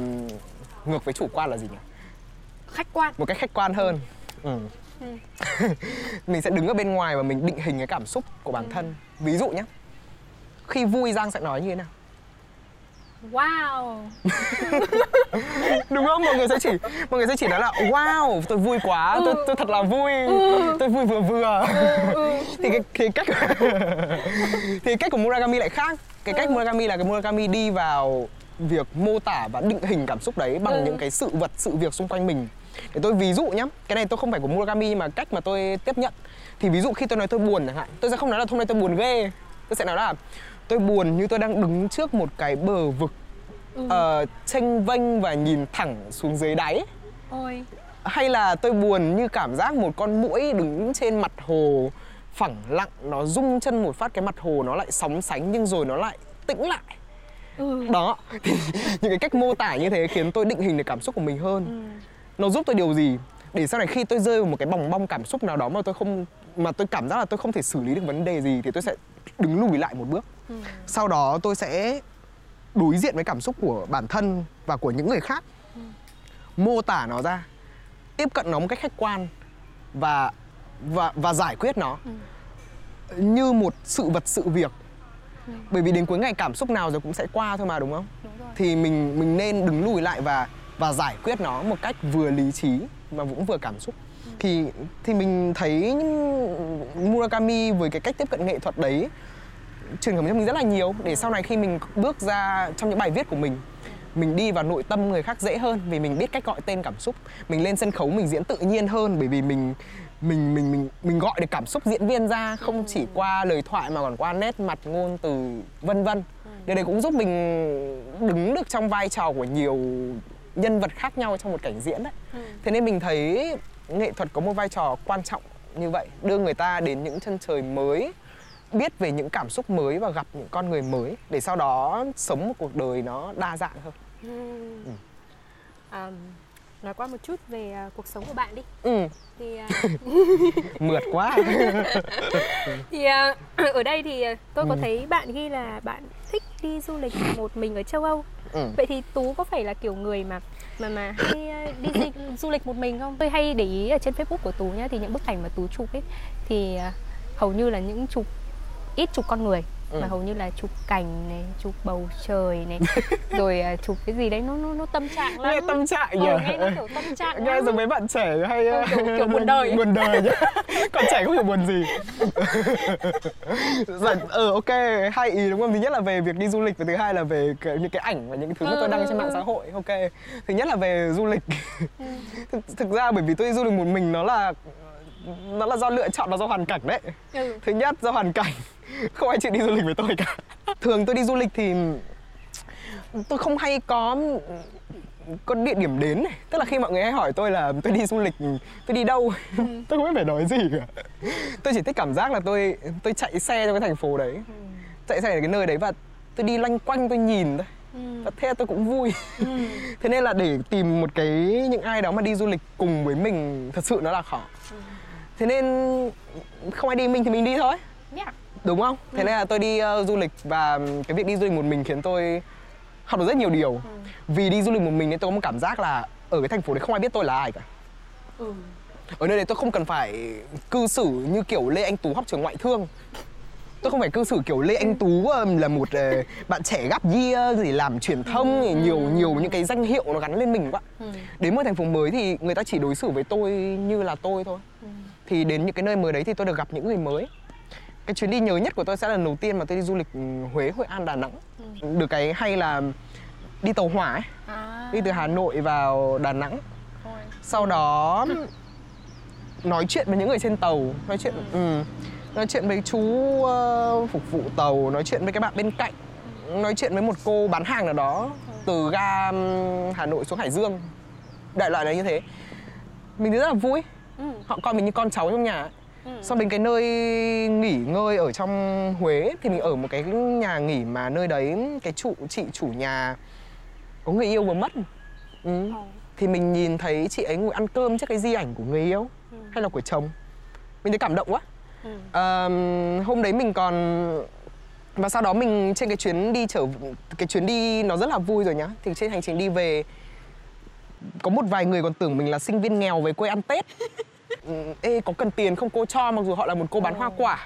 ngược với chủ quan là gì nhỉ khách quan một cách khách quan hơn ừ. Ừ. mình sẽ đứng ở bên ngoài và mình định hình cái cảm xúc của bản ừ. thân ví dụ nhé khi vui giang sẽ nói như thế nào wow đúng không mọi người sẽ chỉ mọi người sẽ chỉ nói là wow tôi vui quá ừ. tôi tôi thật là vui ừ. tôi vui vừa vừa ừ. ừ. thì cái, cái cách thì cách của Murakami lại khác cái cách. Murakami là cái Murakami đi vào việc mô tả và định hình cảm xúc đấy bằng ừ. những cái sự vật sự việc xung quanh mình để tôi ví dụ nhé cái này tôi không phải của Murakami nhưng mà cách mà tôi tiếp nhận thì ví dụ khi tôi nói tôi buồn chẳng hạn tôi sẽ không nói là hôm nay tôi buồn ghê tôi sẽ nói là tôi buồn như tôi đang đứng trước một cái bờ vực ừ. uh, tranh vênh và nhìn thẳng xuống dưới đáy Ôi. hay là tôi buồn như cảm giác một con muỗi đứng trên mặt hồ phẳng lặng nó rung chân một phát cái mặt hồ nó lại sóng sánh nhưng rồi nó lại tĩnh lại ừ. đó thì những cái cách mô tả như thế khiến tôi định hình được cảm xúc của mình hơn ừ. nó giúp tôi điều gì để sau này khi tôi rơi vào một cái bòng bong cảm xúc nào đó mà tôi không mà tôi cảm giác là tôi không thể xử lý được vấn đề gì thì tôi sẽ đứng lùi lại một bước ừ. sau đó tôi sẽ đối diện với cảm xúc của bản thân và của những người khác ừ. mô tả nó ra tiếp cận nó một cách khách quan và và và giải quyết nó ừ. như một sự vật sự việc ừ. bởi vì đến cuối ngày cảm xúc nào rồi cũng sẽ qua thôi mà đúng không đúng rồi. thì mình mình nên đứng lùi lại và và giải quyết nó một cách vừa lý trí mà cũng vừa cảm xúc ừ. thì thì mình thấy Murakami với cái cách tiếp cận nghệ thuật đấy truyền cảm hứng cho mình rất là nhiều để sau này khi mình bước ra trong những bài viết của mình mình đi vào nội tâm người khác dễ hơn vì mình biết cách gọi tên cảm xúc mình lên sân khấu mình diễn tự nhiên hơn bởi vì mình mình mình mình mình gọi được cảm xúc diễn viên ra không chỉ qua lời thoại mà còn qua nét mặt ngôn từ vân vân. Điều này cũng giúp mình đứng được trong vai trò của nhiều nhân vật khác nhau trong một cảnh diễn đấy. Thế nên mình thấy nghệ thuật có một vai trò quan trọng như vậy đưa người ta đến những chân trời mới biết về những cảm xúc mới và gặp những con người mới để sau đó sống một cuộc đời nó đa dạng hơn. Ừ. Ừ. Um, nói qua một chút về uh, cuộc sống của bạn đi ừ. thì uh... mượt quá thì uh, ở đây thì tôi có ừ. thấy bạn ghi là bạn thích đi du lịch một mình ở châu Âu ừ. vậy thì tú có phải là kiểu người mà mà mà hay đi du, du lịch một mình không tôi hay để ý ở trên facebook của tú nhá thì những bức ảnh mà tú chụp ấy thì hầu như là những chụp ít chụp con người ừ. mà hầu như là chụp cảnh này chụp bầu trời này rồi uh, chụp cái gì đấy nó nó nó tâm trạng lắm. nghe tâm trạng nhỉ? ừ, nghe nó kiểu tâm trạng nghe giống mấy bạn trẻ hay ừ, kiểu, kiểu buồn đời. Buồn đời nhá. Còn trẻ không hiểu buồn gì. Dạ, ừ ok. Hai ý đúng không? Thứ nhất là về việc đi du lịch và thứ hai là về cái, những cái ảnh và những thứ mà tôi đăng trên mạng xã hội. Ok. Thứ nhất là về du lịch. Ừ. thực, thực ra bởi vì tôi đi du lịch một mình nó là nó là do lựa chọn nó do hoàn cảnh đấy. Ừ. thứ nhất do hoàn cảnh không ai chịu đi du lịch với tôi cả thường tôi đi du lịch thì tôi không hay có có địa điểm đến này tức là khi mọi người hay hỏi tôi là tôi đi du lịch tôi đi đâu ừ. tôi không biết phải nói gì cả tôi chỉ thích cảm giác là tôi tôi chạy xe trong cái thành phố đấy ừ. chạy xe ở cái nơi đấy và tôi đi loanh quanh tôi nhìn thôi ừ. và thế tôi cũng vui ừ. thế nên là để tìm một cái những ai đó mà đi du lịch cùng với mình thật sự nó là khó ừ thế nên không ai đi mình thì mình đi thôi yeah. Đúng không thế ừ. nên là tôi đi uh, du lịch và cái việc đi du lịch một mình khiến tôi học được rất nhiều điều ừ. vì đi du lịch một mình nên tôi có một cảm giác là ở cái thành phố đấy không ai biết tôi là ai cả ừ. ở nơi đấy tôi không cần phải cư xử như kiểu lê anh tú học trường ngoại thương tôi không phải cư xử kiểu lê anh tú là một uh, bạn trẻ gap year gì làm truyền thông ừ. nhiều nhiều những cái danh hiệu nó gắn lên mình quá ừ. đến một thành phố mới thì người ta chỉ đối xử với tôi như là tôi thôi ừ thì đến những cái nơi mới đấy thì tôi được gặp những người mới cái chuyến đi nhớ nhất của tôi sẽ là lần đầu tiên mà tôi đi du lịch Huế, Hội An, Đà Nẵng. Ừ. được cái hay là đi tàu hỏa ấy. À. đi từ Hà Nội vào Đà Nẵng. Thôi. sau đó nói chuyện với những người trên tàu. Nói chuyện ừ. Ừ, nói chuyện với chú uh, phục vụ tàu nói chuyện với các bạn bên cạnh. Nói chuyện với một cô bán hàng nào đó từ ga Hà Nội xuống Hải Dương. Đại loại là như thế. Mình thấy rất là vui. Ừ. họ coi mình như con cháu trong nhà ừ. xong đến cái nơi nghỉ ngơi ở trong Huế thì mình ở một cái nhà nghỉ mà nơi đấy cái chủ chị chủ nhà có người yêu vừa mất ừ. ừ. thì mình nhìn thấy chị ấy ngồi ăn cơm trước cái di ảnh của người yêu ừ. hay là của chồng mình thấy cảm động quá ừ. à, hôm đấy mình còn và sau đó mình trên cái chuyến đi trở cái chuyến đi nó rất là vui rồi nhá thì trên hành trình đi về có một vài người còn tưởng mình là sinh viên nghèo về quê ăn tết ê có cần tiền không cô cho mặc dù họ là một cô bán hoa quả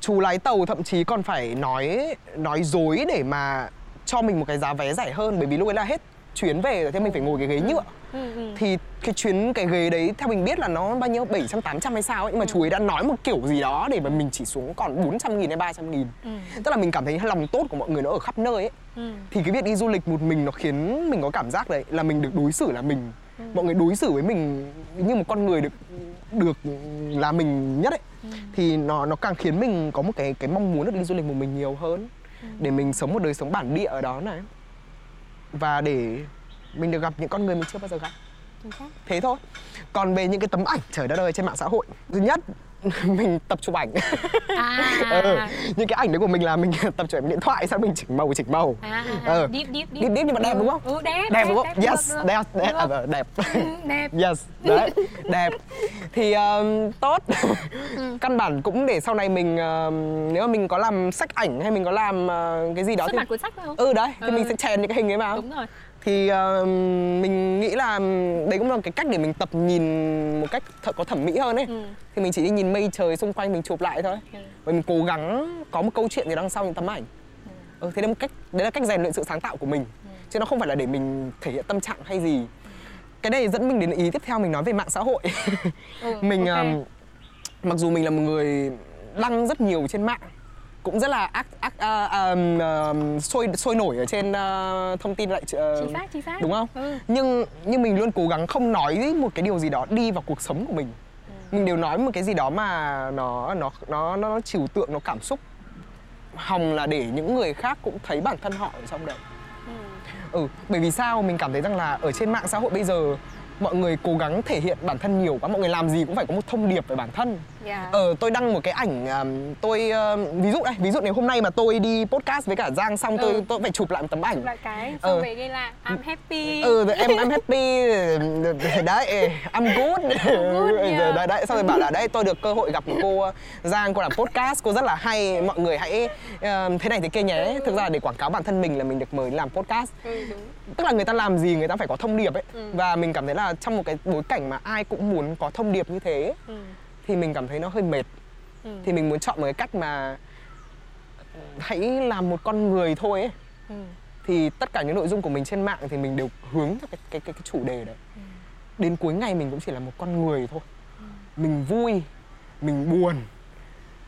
chú lái tàu thậm chí còn phải nói nói dối để mà cho mình một cái giá vé rẻ hơn bởi vì lúc ấy là hết chuyến về rồi thế mình phải ngồi cái ghế nhựa ừ, ừ. thì cái chuyến cái ghế đấy theo mình biết là nó bao nhiêu 700 800 hay sao ấy nhưng mà ừ. chú ấy đã nói một kiểu gì đó để mà mình chỉ xuống còn 400 nghìn hay 300 nghìn ừ. tức là mình cảm thấy lòng tốt của mọi người nó ở khắp nơi ấy ừ. thì cái việc đi du lịch một mình nó khiến mình có cảm giác đấy là mình được đối xử là mình ừ. mọi người đối xử với mình như một con người được được là mình nhất ấy. Ừ. thì nó nó càng khiến mình có một cái cái mong muốn được đi du lịch một mình nhiều hơn. Ừ. để mình sống một đời sống bản địa ở đó này. Và để mình được gặp những con người mình chưa bao giờ gặp. Thế thôi. Còn về những cái tấm ảnh trời đất ơi trên mạng xã hội. Thứ nhất mình tập chụp ảnh à. ừ, những cái ảnh đấy của mình là mình tập chụp ảnh điện thoại sau mình chỉnh màu chỉnh màu à, ừ. deep, deep, deep. deep, deep nhưng mà đẹp ừ. đúng không ừ, đẹp, đẹp, đúng không đẹp, yes đẹp đẹp đẹp, đẹp. À, đẹp. Ừ, đẹp yes đấy đẹp thì uh, tốt ừ. căn bản cũng để sau này mình uh, nếu mà mình có làm sách ảnh hay mình có làm uh, cái gì đó Xuất thì bản cuốn sách phải không ừ đấy thì ừ. mình sẽ chèn những cái hình ấy vào đúng rồi thì uh, mình nghĩ là đấy cũng là cái cách để mình tập nhìn một cách thật có thẩm mỹ hơn ấy ừ. thì mình chỉ đi nhìn mây trời xung quanh mình chụp lại thôi ừ. và mình cố gắng có một câu chuyện gì đằng sau những tấm ảnh ừ. ừ thế đấy một cách đấy là cách rèn luyện sự sáng tạo của mình ừ. chứ nó không phải là để mình thể hiện tâm trạng hay gì cái này dẫn mình đến ý tiếp theo mình nói về mạng xã hội ừ, mình okay. uh, mặc dù mình là một người đăng rất nhiều trên mạng cũng rất là ác ác uh, um, uh, sôi sôi nổi ở trên uh, thông tin lại uh, chính xác chính xác. đúng không? Ừ. nhưng nhưng mình luôn cố gắng không nói một cái điều gì đó đi vào cuộc sống của mình. Ừ. mình đều nói một cái gì đó mà nó nó nó nó trừu tượng nó cảm xúc. Hòng là để những người khác cũng thấy bản thân họ ở trong đấy. Ừ. ừ bởi vì sao? Mình cảm thấy rằng là ở trên mạng xã hội bây giờ mọi người cố gắng thể hiện bản thân nhiều quá mọi người làm gì cũng phải có một thông điệp về bản thân yeah. ờ tôi đăng một cái ảnh um, tôi uh, ví dụ đây ví dụ nếu hôm nay mà tôi đi podcast với cả giang xong ừ. tôi tôi phải chụp lại một tấm ảnh chụp lại cái xong ờ. về ghi là I'm happy ừ rồi em I'm happy đấy I'm good, good yeah. đấy đấy xong rồi bảo là đây tôi được cơ hội gặp một cô giang cô làm podcast cô rất là hay mọi người hãy uh, thế này thế kia nhé ừ. thực ra để quảng cáo bản thân mình là mình được mời làm podcast ừ, đúng. tức là người ta làm gì người ta phải có thông điệp ấy ừ. và mình cảm thấy là trong một cái bối cảnh mà ai cũng muốn có thông điệp như thế ừ. Thì mình cảm thấy nó hơi mệt ừ. thì mình muốn chọn một cái cách mà hãy làm một con người thôi ấy ừ. thì tất cả những nội dung của mình trên mạng thì mình đều hướng theo cái cái cái, cái chủ đề đấy ừ. đến cuối ngày mình cũng chỉ là một con người thôi ừ. mình vui mình buồn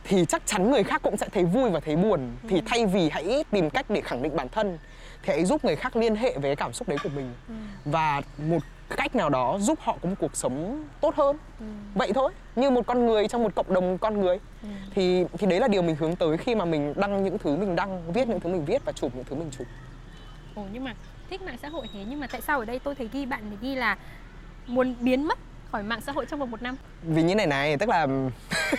thì chắc chắn người khác cũng sẽ thấy vui và thấy buồn ừ. thì thay vì hãy tìm cách để khẳng định bản thân thì hãy giúp người khác liên hệ với cái cảm xúc đấy của mình ừ. và một cách nào đó giúp họ có một cuộc sống tốt hơn ừ. vậy thôi như một con người trong một cộng đồng con người ừ. thì thì đấy là điều mình hướng tới khi mà mình đăng những thứ mình đăng viết những thứ mình viết và chụp những thứ mình chụp ồ nhưng mà thích mạng xã hội thế nhưng mà tại sao ở đây tôi thấy ghi bạn ghi là muốn biến mất khỏi mạng xã hội trong vòng một năm vì như này này tức là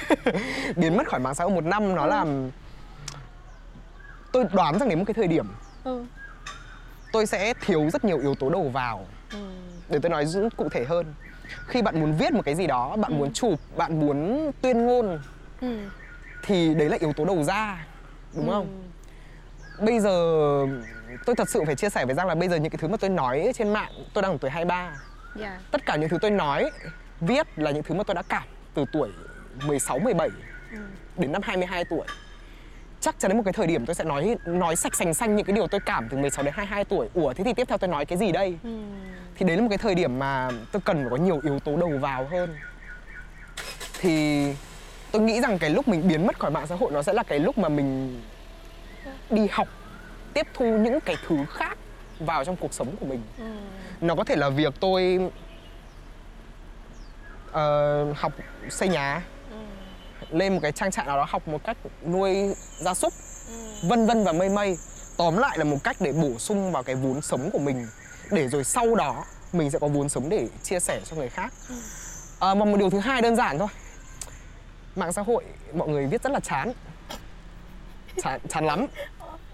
biến mất khỏi mạng xã hội một năm nó ừ. là tôi đoán rằng đến một cái thời điểm ừ. tôi sẽ thiếu rất nhiều yếu tố đầu vào ừ để tôi nói cụ thể hơn khi bạn muốn viết một cái gì đó bạn ừ. muốn chụp bạn muốn tuyên ngôn ừ. thì đấy là yếu tố đầu ra đúng ừ. không bây giờ tôi thật sự phải chia sẻ với Giang là bây giờ những cái thứ mà tôi nói trên mạng tôi đang ở tuổi 23 yeah. Dạ. Tất cả những thứ tôi nói, viết là những thứ mà tôi đã cảm từ tuổi 16, 17 ừ. đến năm 22 tuổi chắc chắn đến một cái thời điểm tôi sẽ nói nói sạch sành xanh những cái điều tôi cảm từ 16 đến 22 tuổi ủa thế thì tiếp theo tôi nói cái gì đây ừ. Thì đấy là một cái thời điểm mà tôi cần phải có nhiều yếu tố đầu vào hơn. Thì tôi nghĩ rằng cái lúc mình biến mất khỏi mạng xã hội nó sẽ là cái lúc mà mình đi học tiếp thu những cái thứ khác vào trong cuộc sống của mình. Ừ. nó có thể là việc tôi uh, học xây nhà lên một cái trang trại nào đó học một cách nuôi gia súc ừ. vân vân và mây mây. Tóm lại là một cách để bổ sung vào cái vốn sống của mình để rồi sau đó mình sẽ có vốn sống để chia sẻ cho người khác. Ừ. à, mà một điều thứ hai đơn giản thôi. Mạng xã hội mọi người viết rất là chán. Chán, chán lắm.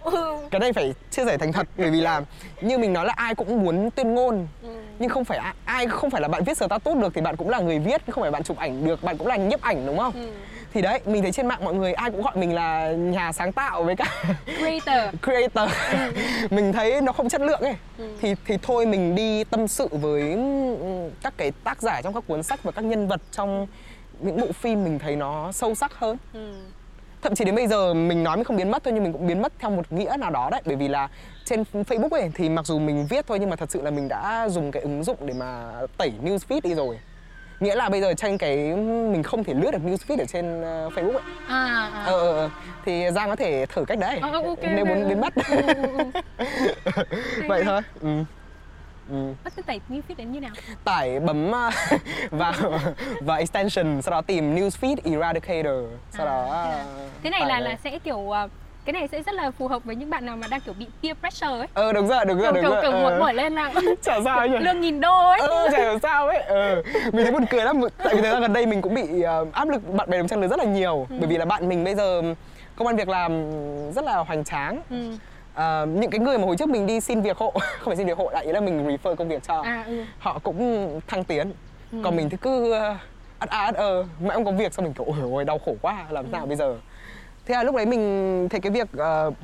Ừ. cái này phải chia sẻ thành thật bởi vì là như mình nói là ai cũng muốn tuyên ngôn. Ừ. nhưng không phải ai không phải là bạn viết status được thì bạn cũng là người viết không phải bạn chụp ảnh được bạn cũng là nhiếp ảnh đúng không? Ừ thì đấy mình thấy trên mạng mọi người ai cũng gọi mình là nhà sáng tạo với cả creator creator ừ. mình thấy nó không chất lượng ấy ừ. thì thì thôi mình đi tâm sự với các cái tác giả trong các cuốn sách và các nhân vật trong những bộ phim mình thấy nó sâu sắc hơn ừ. thậm chí đến bây giờ mình nói mình không biến mất thôi nhưng mình cũng biến mất theo một nghĩa nào đó đấy bởi vì là trên Facebook ấy thì mặc dù mình viết thôi nhưng mà thật sự là mình đã dùng cái ứng dụng để mà tẩy newsfeed đi rồi nghĩa là bây giờ tranh cái mình không thể lướt được newsfeed ở trên uh, Facebook ấy. À, à. Ờ, ờ, ờ, thì Giang có thể thử cách đấy. À, okay, nếu muốn biến mất. Ừ, ừ, ừ. Vậy thôi. Ừ. Ừ. Bắt tải newsfeed đến như nào? Tải bấm vào và extension sau đó tìm newsfeed eradicator sau à, đó à. Thế này là là sẽ kiểu uh, cái này sẽ rất là phù hợp với những bạn nào mà đang kiểu bị peer pressure ấy ờ đúng rồi đúng rồi đúng kiểu, rồi kiểu ờ. mở lên là chả sao nhỉ lương nghìn đô ấy ờ chả hiểu sao ấy ờ mình thấy buồn cười lắm tại vì thời gian gần đây mình cũng bị uh, áp lực bạn bè đồng trang lứa rất là nhiều ừ. bởi vì là bạn mình bây giờ công an việc làm rất là hoành tráng ừ. Uh, những cái người mà hồi trước mình đi xin việc hộ không phải xin việc hộ lại ý là mình refer công việc cho à, ừ. họ cũng thăng tiến ừ. còn mình thì cứ uh, ắt a ắt ơ mãi không có việc xong mình kiểu ôi ôi đau khổ quá làm ừ. sao bây giờ thế là lúc đấy mình thấy cái việc uh,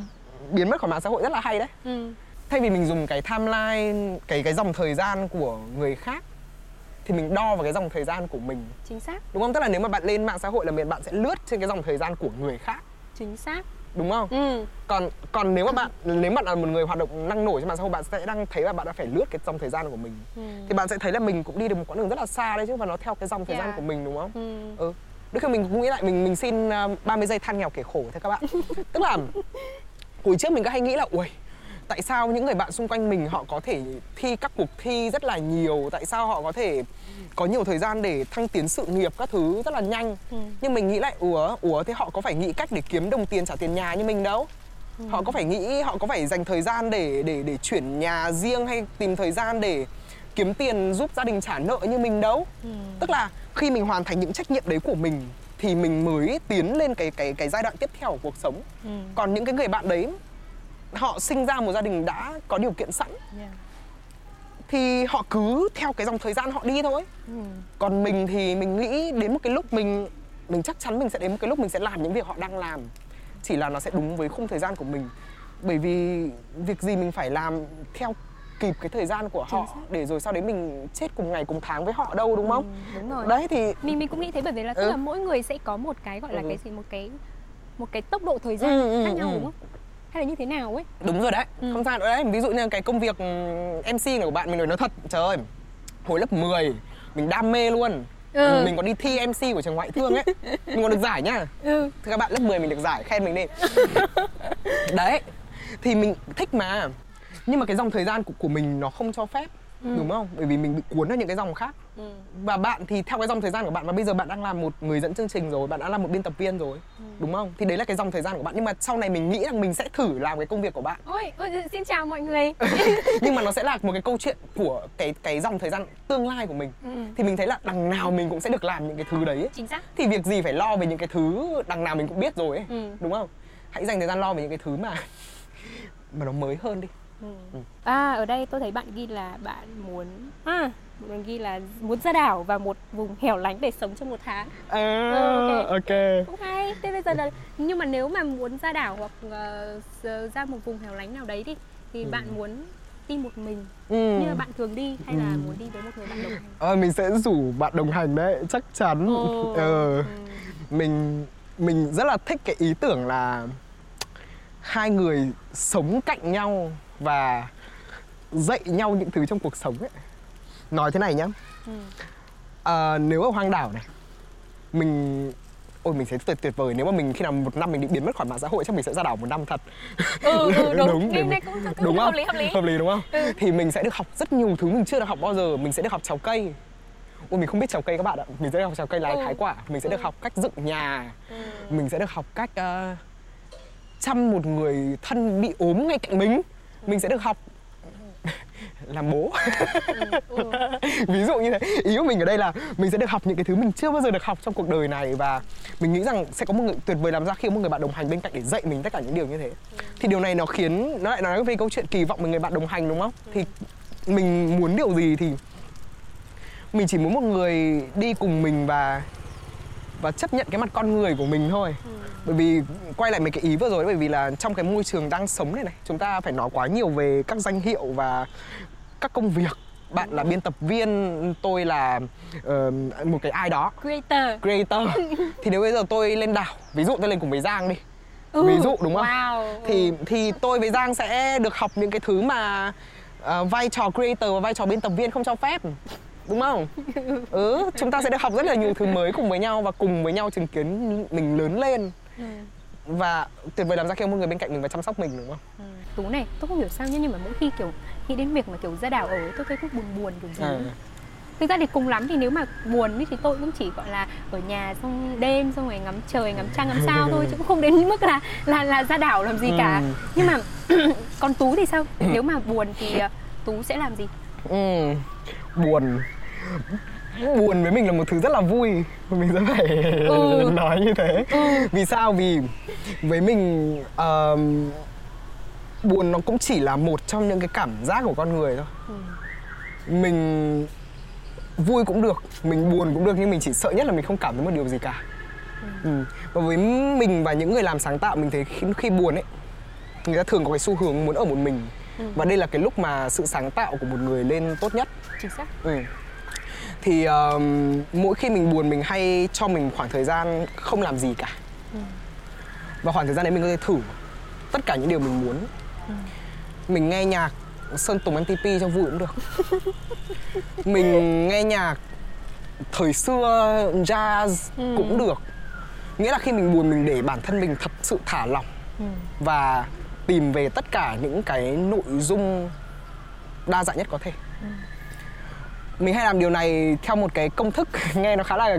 biến mất khỏi mạng xã hội rất là hay đấy ừ. thay vì mình dùng cái timeline cái cái dòng thời gian của người khác thì mình đo vào cái dòng thời gian của mình chính xác đúng không tức là nếu mà bạn lên mạng xã hội là miền bạn sẽ lướt trên cái dòng thời gian của người khác chính xác đúng không ừ. còn còn nếu mà bạn nếu bạn là một người hoạt động năng nổi trên mạng xã hội bạn sẽ đang thấy là bạn đã phải lướt cái dòng thời gian của mình ừ. thì bạn sẽ thấy là mình cũng đi được một quãng đường rất là xa đấy chứ và nó theo cái dòng thời yeah. gian của mình đúng không ừ. ừ đôi khi mình cũng nghĩ lại mình mình xin 30 ờ, giây than nghèo kể khổ thế các bạn tức là hồi trước mình có hay nghĩ là ui tại sao những người bạn xung quanh mình họ có thể thi các cuộc thi rất là nhiều tại sao họ có thể có nhiều thời gian để thăng tiến sự nghiệp các thứ rất là nhanh ừ. nhưng mình nghĩ lại ủa ủa thế họ có phải nghĩ cách để kiếm đồng tiền trả tiền nhà như mình đâu ừ. họ có phải nghĩ họ có phải dành thời gian để để để chuyển nhà riêng hay tìm thời gian để kiếm tiền giúp gia đình trả nợ như mình đâu ừ. tức là khi mình hoàn thành những trách nhiệm đấy của mình thì mình mới tiến lên cái cái cái giai đoạn tiếp theo của cuộc sống ừ. còn những cái người bạn đấy họ sinh ra một gia đình đã có điều kiện sẵn yeah. thì họ cứ theo cái dòng thời gian họ đi thôi ừ. còn mình thì mình nghĩ đến một cái lúc mình mình chắc chắn mình sẽ đến một cái lúc mình sẽ làm những việc họ đang làm chỉ là nó sẽ đúng với khung thời gian của mình bởi vì việc gì mình phải làm theo kịp cái thời gian của họ để rồi sau đấy mình chết cùng ngày cùng tháng với họ đâu đúng không? Ừ, đúng rồi. Đấy thì mình mình cũng nghĩ thế bởi vì là tức ừ. là mỗi người sẽ có một cái gọi là ừ. cái gì một cái một cái tốc độ thời gian ừ, ừ, khác nhau ừ. đúng không? Hay là như thế nào ấy? Đúng rồi đấy. Ừ. Không sao nữa đấy. Ví dụ như cái công việc MC này của bạn mình nói nó thật. Trời ơi. Hồi lớp 10 mình đam mê luôn. Ừ. Mình còn đi thi MC của trường ngoại thương ấy Mình còn được giải nhá ừ. Thì các bạn lớp 10 mình được giải, khen mình đi Đấy Thì mình thích mà nhưng mà cái dòng thời gian của, của mình nó không cho phép ừ. đúng không? Bởi vì mình bị cuốn vào những cái dòng khác. Ừ. và bạn thì theo cái dòng thời gian của bạn và bây giờ bạn đang làm một người dẫn chương trình rồi bạn đã là một biên tập viên rồi ừ. đúng không? Thì đấy là cái dòng thời gian của bạn. Nhưng mà sau này mình nghĩ rằng mình sẽ thử làm cái công việc của bạn. Ôi, ôi xin chào mọi người. Nhưng mà nó sẽ là một cái câu chuyện của cái cái dòng thời gian tương lai của mình. Ừ. thì mình thấy là đằng nào mình cũng sẽ được làm những cái thứ đấy chính xác. Thì việc gì phải lo về những cái thứ đằng nào mình cũng biết rồi ấy ừ. đúng không? Hãy dành thời gian lo về những cái thứ mà mà nó mới hơn đi Ừ. ừ. À ở đây tôi thấy bạn ghi là bạn muốn à bạn ghi là muốn ra đảo và một vùng hẻo lánh để sống trong một tháng. À, ừ, ok. okay. Cũng hay. Thế bây giờ là nhưng mà nếu mà muốn ra đảo hoặc uh, ra một vùng hẻo lánh nào đấy đi thì ừ. bạn muốn đi một mình ừ. như là bạn thường đi hay ừ. là muốn đi với một người bạn đồng hành? Ờ, mình sẽ rủ bạn đồng hành đấy, chắc chắn. Oh. Ờ, ừ. Mình mình rất là thích cái ý tưởng là hai người sống cạnh nhau và dạy nhau những thứ trong cuộc sống ấy. Nói thế này nhá. Ừ. à, nếu ở hoang đảo này mình ôi mình sẽ tuyệt tuyệt vời. Nếu mà mình khi nào một năm mình định biến mất khỏi mạng xã hội chắc mình sẽ ra đảo một năm thật. Ừ, ừ đúng. Đúng, cũng, cũng đúng không? hợp lý hợp lý. Hợp lý đúng không? Ừ. thì mình sẽ được học rất nhiều thứ mình chưa được học bao giờ. Mình sẽ được học trèo cây. Ôi mình không biết trèo cây các bạn ạ. Mình sẽ được học trèo cây lái ừ. thái quả. Mình sẽ được ừ. học cách dựng nhà. Ừ. mình sẽ được học cách uh, chăm một người thân bị ốm ngay cạnh mình mình sẽ được học làm bố ừ, ừ. ví dụ như thế ý của mình ở đây là mình sẽ được học những cái thứ mình chưa bao giờ được học trong cuộc đời này và mình nghĩ rằng sẽ có một người tuyệt vời làm ra khi có một người bạn đồng hành bên cạnh để dạy mình tất cả những điều như thế ừ. thì điều này nó khiến nó lại nói về câu chuyện kỳ vọng một người bạn đồng hành đúng không ừ. thì mình muốn điều gì thì mình chỉ muốn một người đi cùng mình và và chấp nhận cái mặt con người của mình thôi. Ừ. bởi vì quay lại mấy cái ý vừa rồi bởi vì là trong cái môi trường đang sống này này chúng ta phải nói quá nhiều về các danh hiệu và các công việc. Bạn là biên tập viên tôi là uh, một cái ai đó. Creator. Creator. Thì nếu bây giờ tôi lên đảo ví dụ tôi lên cùng với giang đi. Ừ. ví dụ đúng không? wow. thì thì tôi với giang sẽ được học những cái thứ mà uh, vai trò creator và vai trò biên tập viên không cho phép đúng không ừ chúng ta sẽ được học rất là nhiều thứ mới cùng với nhau và cùng với nhau chứng kiến mình lớn lên ừ. và tuyệt vời làm ra khi một người bên cạnh mình và chăm sóc mình đúng không ừ. tú này tôi không hiểu sao nhưng mà mỗi khi kiểu nghĩ đến việc mà kiểu ra đảo ở tôi thấy cũng buồn buồn kiểu gì ừ thực ra thì cùng lắm thì nếu mà buồn thì tôi cũng chỉ gọi là ở nhà xong đêm xong rồi ngắm trời ngắm trăng ngắm sao thôi chứ cũng không đến mức là là là ra đảo làm gì cả ừ. nhưng mà còn tú thì sao nếu mà buồn thì ờ, tú sẽ làm gì ừ. buồn buồn với mình là một thứ rất là vui mình sẽ phải ừ. nói như thế ừ. vì sao vì với mình uh, buồn nó cũng chỉ là một trong những cái cảm giác của con người thôi ừ. mình vui cũng được mình buồn cũng được nhưng mình chỉ sợ nhất là mình không cảm thấy một điều gì cả ừ. Ừ. và với mình và những người làm sáng tạo mình thấy khi, khi buồn ấy người ta thường có cái xu hướng muốn ở một mình ừ. và đây là cái lúc mà sự sáng tạo của một người lên tốt nhất chính xác ừ. Thì uh, mỗi khi mình buồn mình hay cho mình khoảng thời gian không làm gì cả ừ. và khoảng thời gian đấy mình có thể thử tất cả những điều mình muốn ừ. mình nghe nhạc Sơn Tùng MTP cho vui cũng được Mình nghe nhạc thời xưa jazz ừ. cũng được Nghĩa là khi mình buồn mình để bản thân mình thật sự thả lỏng ừ. Và tìm về tất cả những cái nội dung đa dạng nhất có thể ừ. Mình hay làm điều này theo một cái công thức nghe nó khá là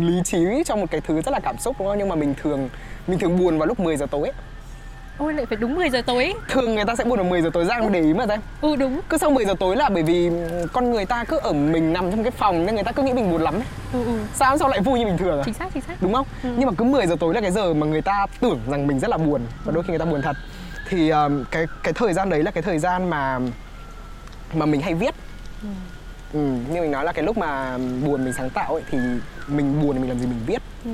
lý trí trong một cái thứ rất là cảm xúc đúng không? Nhưng mà mình thường mình thường buồn vào lúc 10 giờ tối Ôi lại phải đúng 10 giờ tối Thường người ta sẽ buồn vào 10 giờ tối ra để ý mà xem Ừ đúng Cứ sau 10 giờ tối là bởi vì con người ta cứ ở mình nằm trong cái phòng nên người ta cứ nghĩ mình buồn lắm ấy ừ, ừ. Sao sao lại vui như bình thường à? Chính xác chính xác Đúng không? Ừ. Nhưng mà cứ 10 giờ tối là cái giờ mà người ta tưởng rằng mình rất là buồn Và đôi khi người ta buồn thật Thì um, cái cái thời gian đấy là cái thời gian mà mà mình hay viết ừ. Ừ, như mình nói là cái lúc mà buồn mình sáng tạo ấy thì mình buồn thì mình làm gì mình viết ừ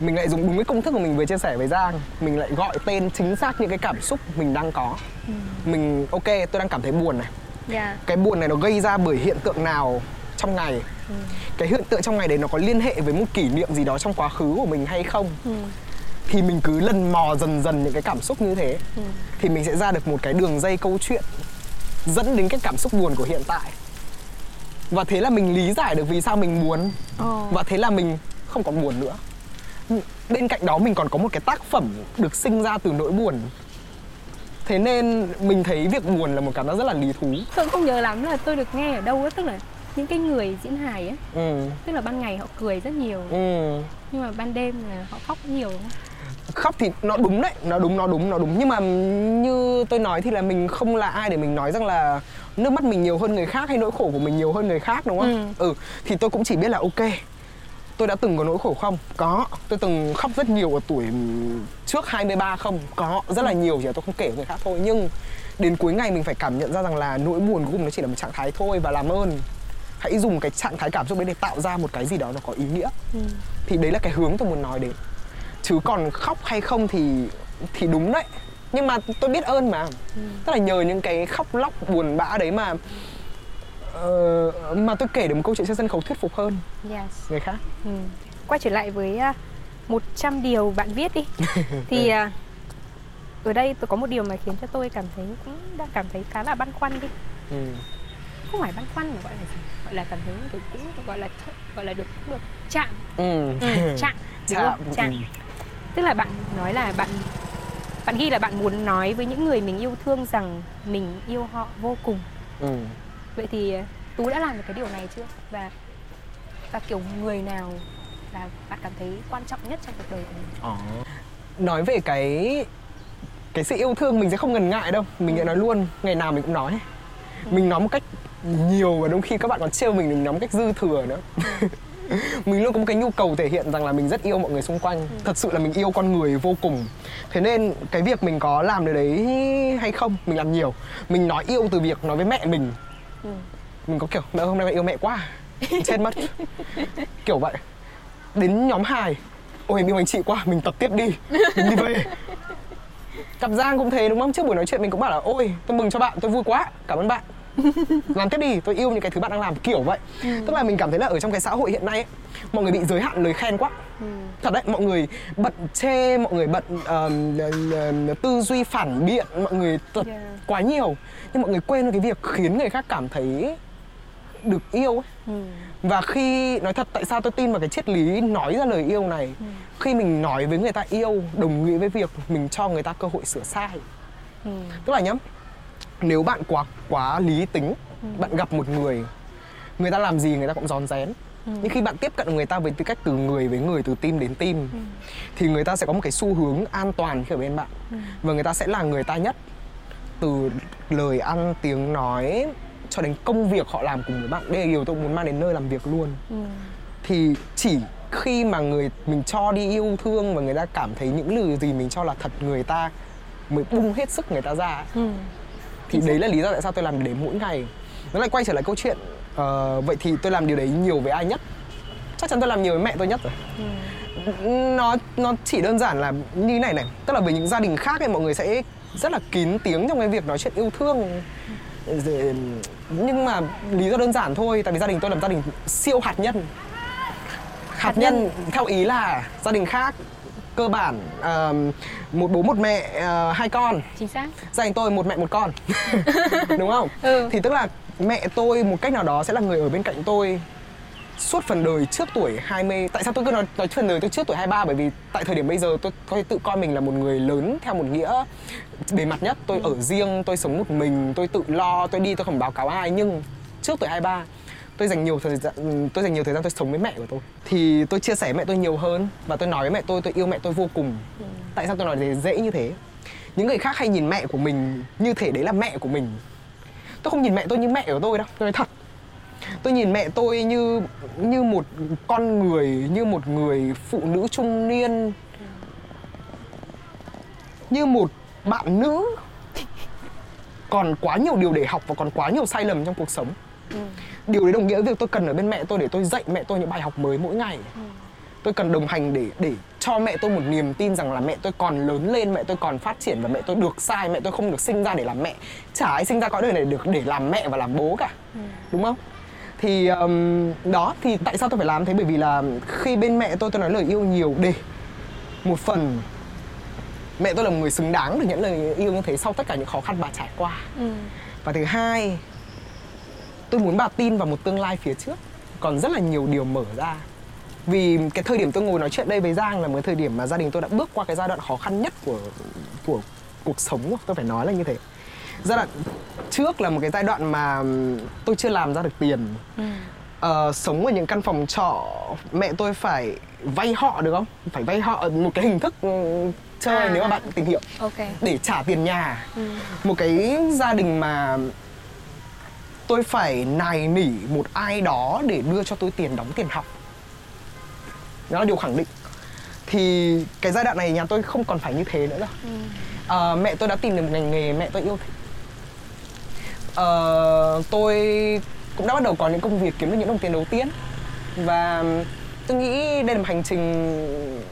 mình lại dùng đúng cái công thức mà mình vừa chia sẻ với Giang mình lại gọi tên chính xác những cái cảm xúc mình đang có ừ. mình ok tôi đang cảm thấy buồn này yeah. Dạ. cái buồn này nó gây ra bởi hiện tượng nào trong ngày ừ. cái hiện tượng trong ngày đấy nó có liên hệ với một kỷ niệm gì đó trong quá khứ của mình hay không ừ. thì mình cứ lần mò dần dần những cái cảm xúc như thế ừ. thì mình sẽ ra được một cái đường dây câu chuyện dẫn đến cái cảm xúc buồn của hiện tại và thế là mình lý giải được vì sao mình buồn oh. và thế là mình không còn buồn nữa. Bên cạnh đó mình còn có một cái tác phẩm được sinh ra từ nỗi buồn. Thế nên mình thấy việc buồn là một cảm giác rất là lý thú. Tôi không nhớ lắm là tôi được nghe ở đâu á tức là những cái người diễn hài á ừ. tức là ban ngày họ cười rất nhiều. Ừ. nhưng mà ban đêm là họ khóc nhiều. Khóc thì nó đúng đấy nó đúng nó đúng nó đúng. Nhưng mà như tôi nói thì là mình không là ai để mình nói rằng là nước mắt mình nhiều hơn người khác hay nỗi khổ của mình nhiều hơn người khác đúng không ừ, ừ thì tôi cũng chỉ biết là ok tôi đã từng có nỗi khổ không? Có. Tôi từng khóc rất nhiều ở tuổi trước 23 không? Có. Rất là nhiều chỉ là tôi không kể với người khác thôi. Nhưng đến cuối ngày mình phải cảm nhận ra rằng là nỗi buồn cuối cùng nó chỉ là một trạng thái thôi và làm ơn hãy dùng cái trạng thái cảm xúc đấy để tạo ra một cái gì đó nó có ý nghĩa ừ. thì đấy là cái hướng tôi muốn nói đến chứ còn khóc hay không thì thì đúng đấy nhưng mà tôi biết ơn mà ừ. tức là nhờ những cái khóc lóc buồn bã đấy mà uh, mà tôi kể được một câu chuyện trên sân khấu thuyết phục hơn yes. người khác ừ. quay trở lại với uh, à, 100 điều bạn viết đi thì uh, ở đây tôi có một điều mà khiến cho tôi cảm thấy cũng đang cảm thấy khá là băn khoăn đi ừ. không phải băn khoăn mà gọi là gì gọi là cảm thấy được cũng gọi là gọi là được được chạm ừ. ừ chạm chạm, chạm. Ừ. tức là bạn nói là bạn bạn ghi là bạn muốn nói với những người mình yêu thương rằng mình yêu họ vô cùng. Ừ. Vậy thì ờ, tú đã làm được cái điều này chưa? Và và kiểu người nào là bạn cảm thấy quan trọng nhất trong cuộc đời của mình? Ờ. nói về cái cái sự yêu thương mình sẽ không ngần ngại đâu. Mình sẽ nói luôn ngày nào mình cũng nói. Ừ. mình nói một cách nhiều và đôi khi các bạn còn trêu mình mình nói một cách dư thừa nữa. Ừ. mình luôn có một cái nhu cầu thể hiện rằng là mình rất yêu mọi người xung quanh. Ừ. thật sự là mình yêu con người vô cùng. Thế nên cái việc mình có làm được đấy hay không mình làm nhiều. Mình nói yêu từ việc nói với mẹ mình. Ừ. mình có kiểu mẹ hôm nay mẹ yêu mẹ quá. Chết mất. Kiểu vậy. Đến nhóm hài ôi yêu anh chị quá mình tập tiếp đi mình đi về. Cặp giang cũng thế đúng không? Trước buổi nói chuyện mình cũng bảo là ôi tôi mừng cho bạn tôi vui quá cảm ơn bạn làm tiếp đi tôi yêu những cái thứ bạn đang làm kiểu vậy ừ. tức là mình cảm thấy là ở trong cái xã hội hiện nay ấy, mọi người bị giới hạn lời khen quá ừ. thật đấy mọi người bận chê mọi người bận uh, uh, tư duy phản biện mọi người thật yeah. quá nhiều nhưng mọi người quên cái việc khiến người khác cảm thấy được yêu ấy. Ừ. và khi nói thật tại sao tôi tin vào cái triết lý nói ra lời yêu này ừ. khi mình nói với người ta yêu đồng nghĩa với việc mình cho người ta cơ hội sửa sai ừ. tức là nhá nếu bạn quá quá lý tính ừ. bạn gặp một người người ta làm gì người ta cũng giòn rén ừ. nhưng khi bạn tiếp cận người ta với tư cách từ người với người từ tim đến tim ừ. thì người ta sẽ có một cái xu hướng an toàn khi ở bên bạn ừ. và người ta sẽ là người ta nhất từ lời ăn tiếng nói cho đến công việc họ làm cùng với bạn đây là điều tôi muốn mang đến nơi làm việc luôn ừ. thì chỉ khi mà người mình cho đi yêu thương và người ta cảm thấy những lời gì mình cho là thật người ta mới bung hết sức người ta ra ừ. Thì đấy là lý do tại sao tôi làm điều đấy mỗi ngày. Nó lại quay trở lại câu chuyện uh, vậy thì tôi làm điều đấy nhiều với ai nhất? Chắc chắn tôi làm nhiều với mẹ tôi nhất rồi. Ừ. nó nó chỉ đơn giản là như này này tức là với những gia đình khác thì mọi người sẽ rất là kín tiếng trong cái việc nói chuyện yêu thương. Nhưng mà lý do đơn giản thôi tại vì gia đình tôi là gia đình siêu hạt nhân. Hạt, hạt nhân. nhân theo ý là gia đình khác cơ bản uh, một bố một mẹ uh, hai con. Chính xác. Gia đình tôi một mẹ một con. Đúng không? Ừ. thì tức là mẹ tôi một cách nào đó sẽ là người ở bên cạnh tôi suốt phần đời trước tuổi 20 tại sao tôi cứ nói, nói phần đời tôi trước tuổi 23 bởi vì tại thời điểm bây giờ tôi có thể tự coi mình là một người lớn theo một nghĩa bề mặt nhất. Tôi ừ. ở riêng tôi sống một mình tôi tự lo tôi đi tôi không báo cáo ai. Nhưng trước tuổi 23 tôi dành nhiều thời gian tôi dành nhiều thời gian tôi sống với mẹ của tôi. Thì tôi chia sẻ với mẹ tôi nhiều hơn và tôi nói với mẹ tôi tôi yêu mẹ tôi vô cùng. Ừ. tại sao tôi nói thế dễ như thế? Những người khác hay nhìn mẹ của mình như thể đấy là mẹ của mình. Tôi không nhìn mẹ tôi như mẹ của tôi đâu tôi nói thật. Tôi nhìn mẹ tôi như như một con người như một người phụ nữ trung niên. Như một bạn nữ. Còn quá nhiều điều để học và còn quá nhiều sai lầm trong cuộc sống. Ừ. điều đấy đồng nghĩa với việc tôi cần ở bên mẹ tôi để tôi dạy mẹ tôi những bài học mới mỗi ngày ừ. tôi cần đồng hành để để cho mẹ tôi một niềm tin rằng là mẹ tôi còn lớn lên mẹ tôi còn phát triển và mẹ tôi được sai mẹ tôi không được sinh ra để làm mẹ chả ai sinh ra cõi đời này được để làm mẹ và làm bố cả ừ. đúng không thì um, đó thì tại sao tôi phải làm thế bởi vì là khi bên mẹ tôi tôi nói lời yêu nhiều để một phần mẹ tôi là một người xứng đáng được nhận lời yêu như thế sau tất cả những khó khăn bà trải qua ừ. và thứ hai tôi muốn bà tin vào một tương lai phía trước. Còn rất là nhiều điều mở ra. Vì cái thời điểm tôi ngồi nói chuyện đây với Giang là một thời điểm mà gia đình tôi đã bước qua cái giai đoạn khó khăn nhất của của cuộc sống. Tôi phải nói là như thế. Giai đoạn trước là một cái giai đoạn mà tôi chưa làm ra được tiền. Ừ. uh, sống ở những căn phòng trọ mẹ tôi phải vay họ được không? Phải vay họ một cái hình thức ừ, chơi à, nếu mà bạn tìm hiểu. Okay. để trả tiền nhà. Ừ. một cái gia đình mà tôi phải nài nỉ một ai đó để đưa cho tôi tiền đóng tiền học. Đó là điều khẳng định. Thì cái giai đoạn này nhà tôi không còn phải như thế nữa rồi ừ. uh, mẹ tôi đã tìm được một ngành nghề mẹ tôi yêu thích. Uh, tôi cũng đã bắt đầu có những công việc kiếm được những đồng tiền đầu tiên. Và tôi nghĩ đây là một hành trình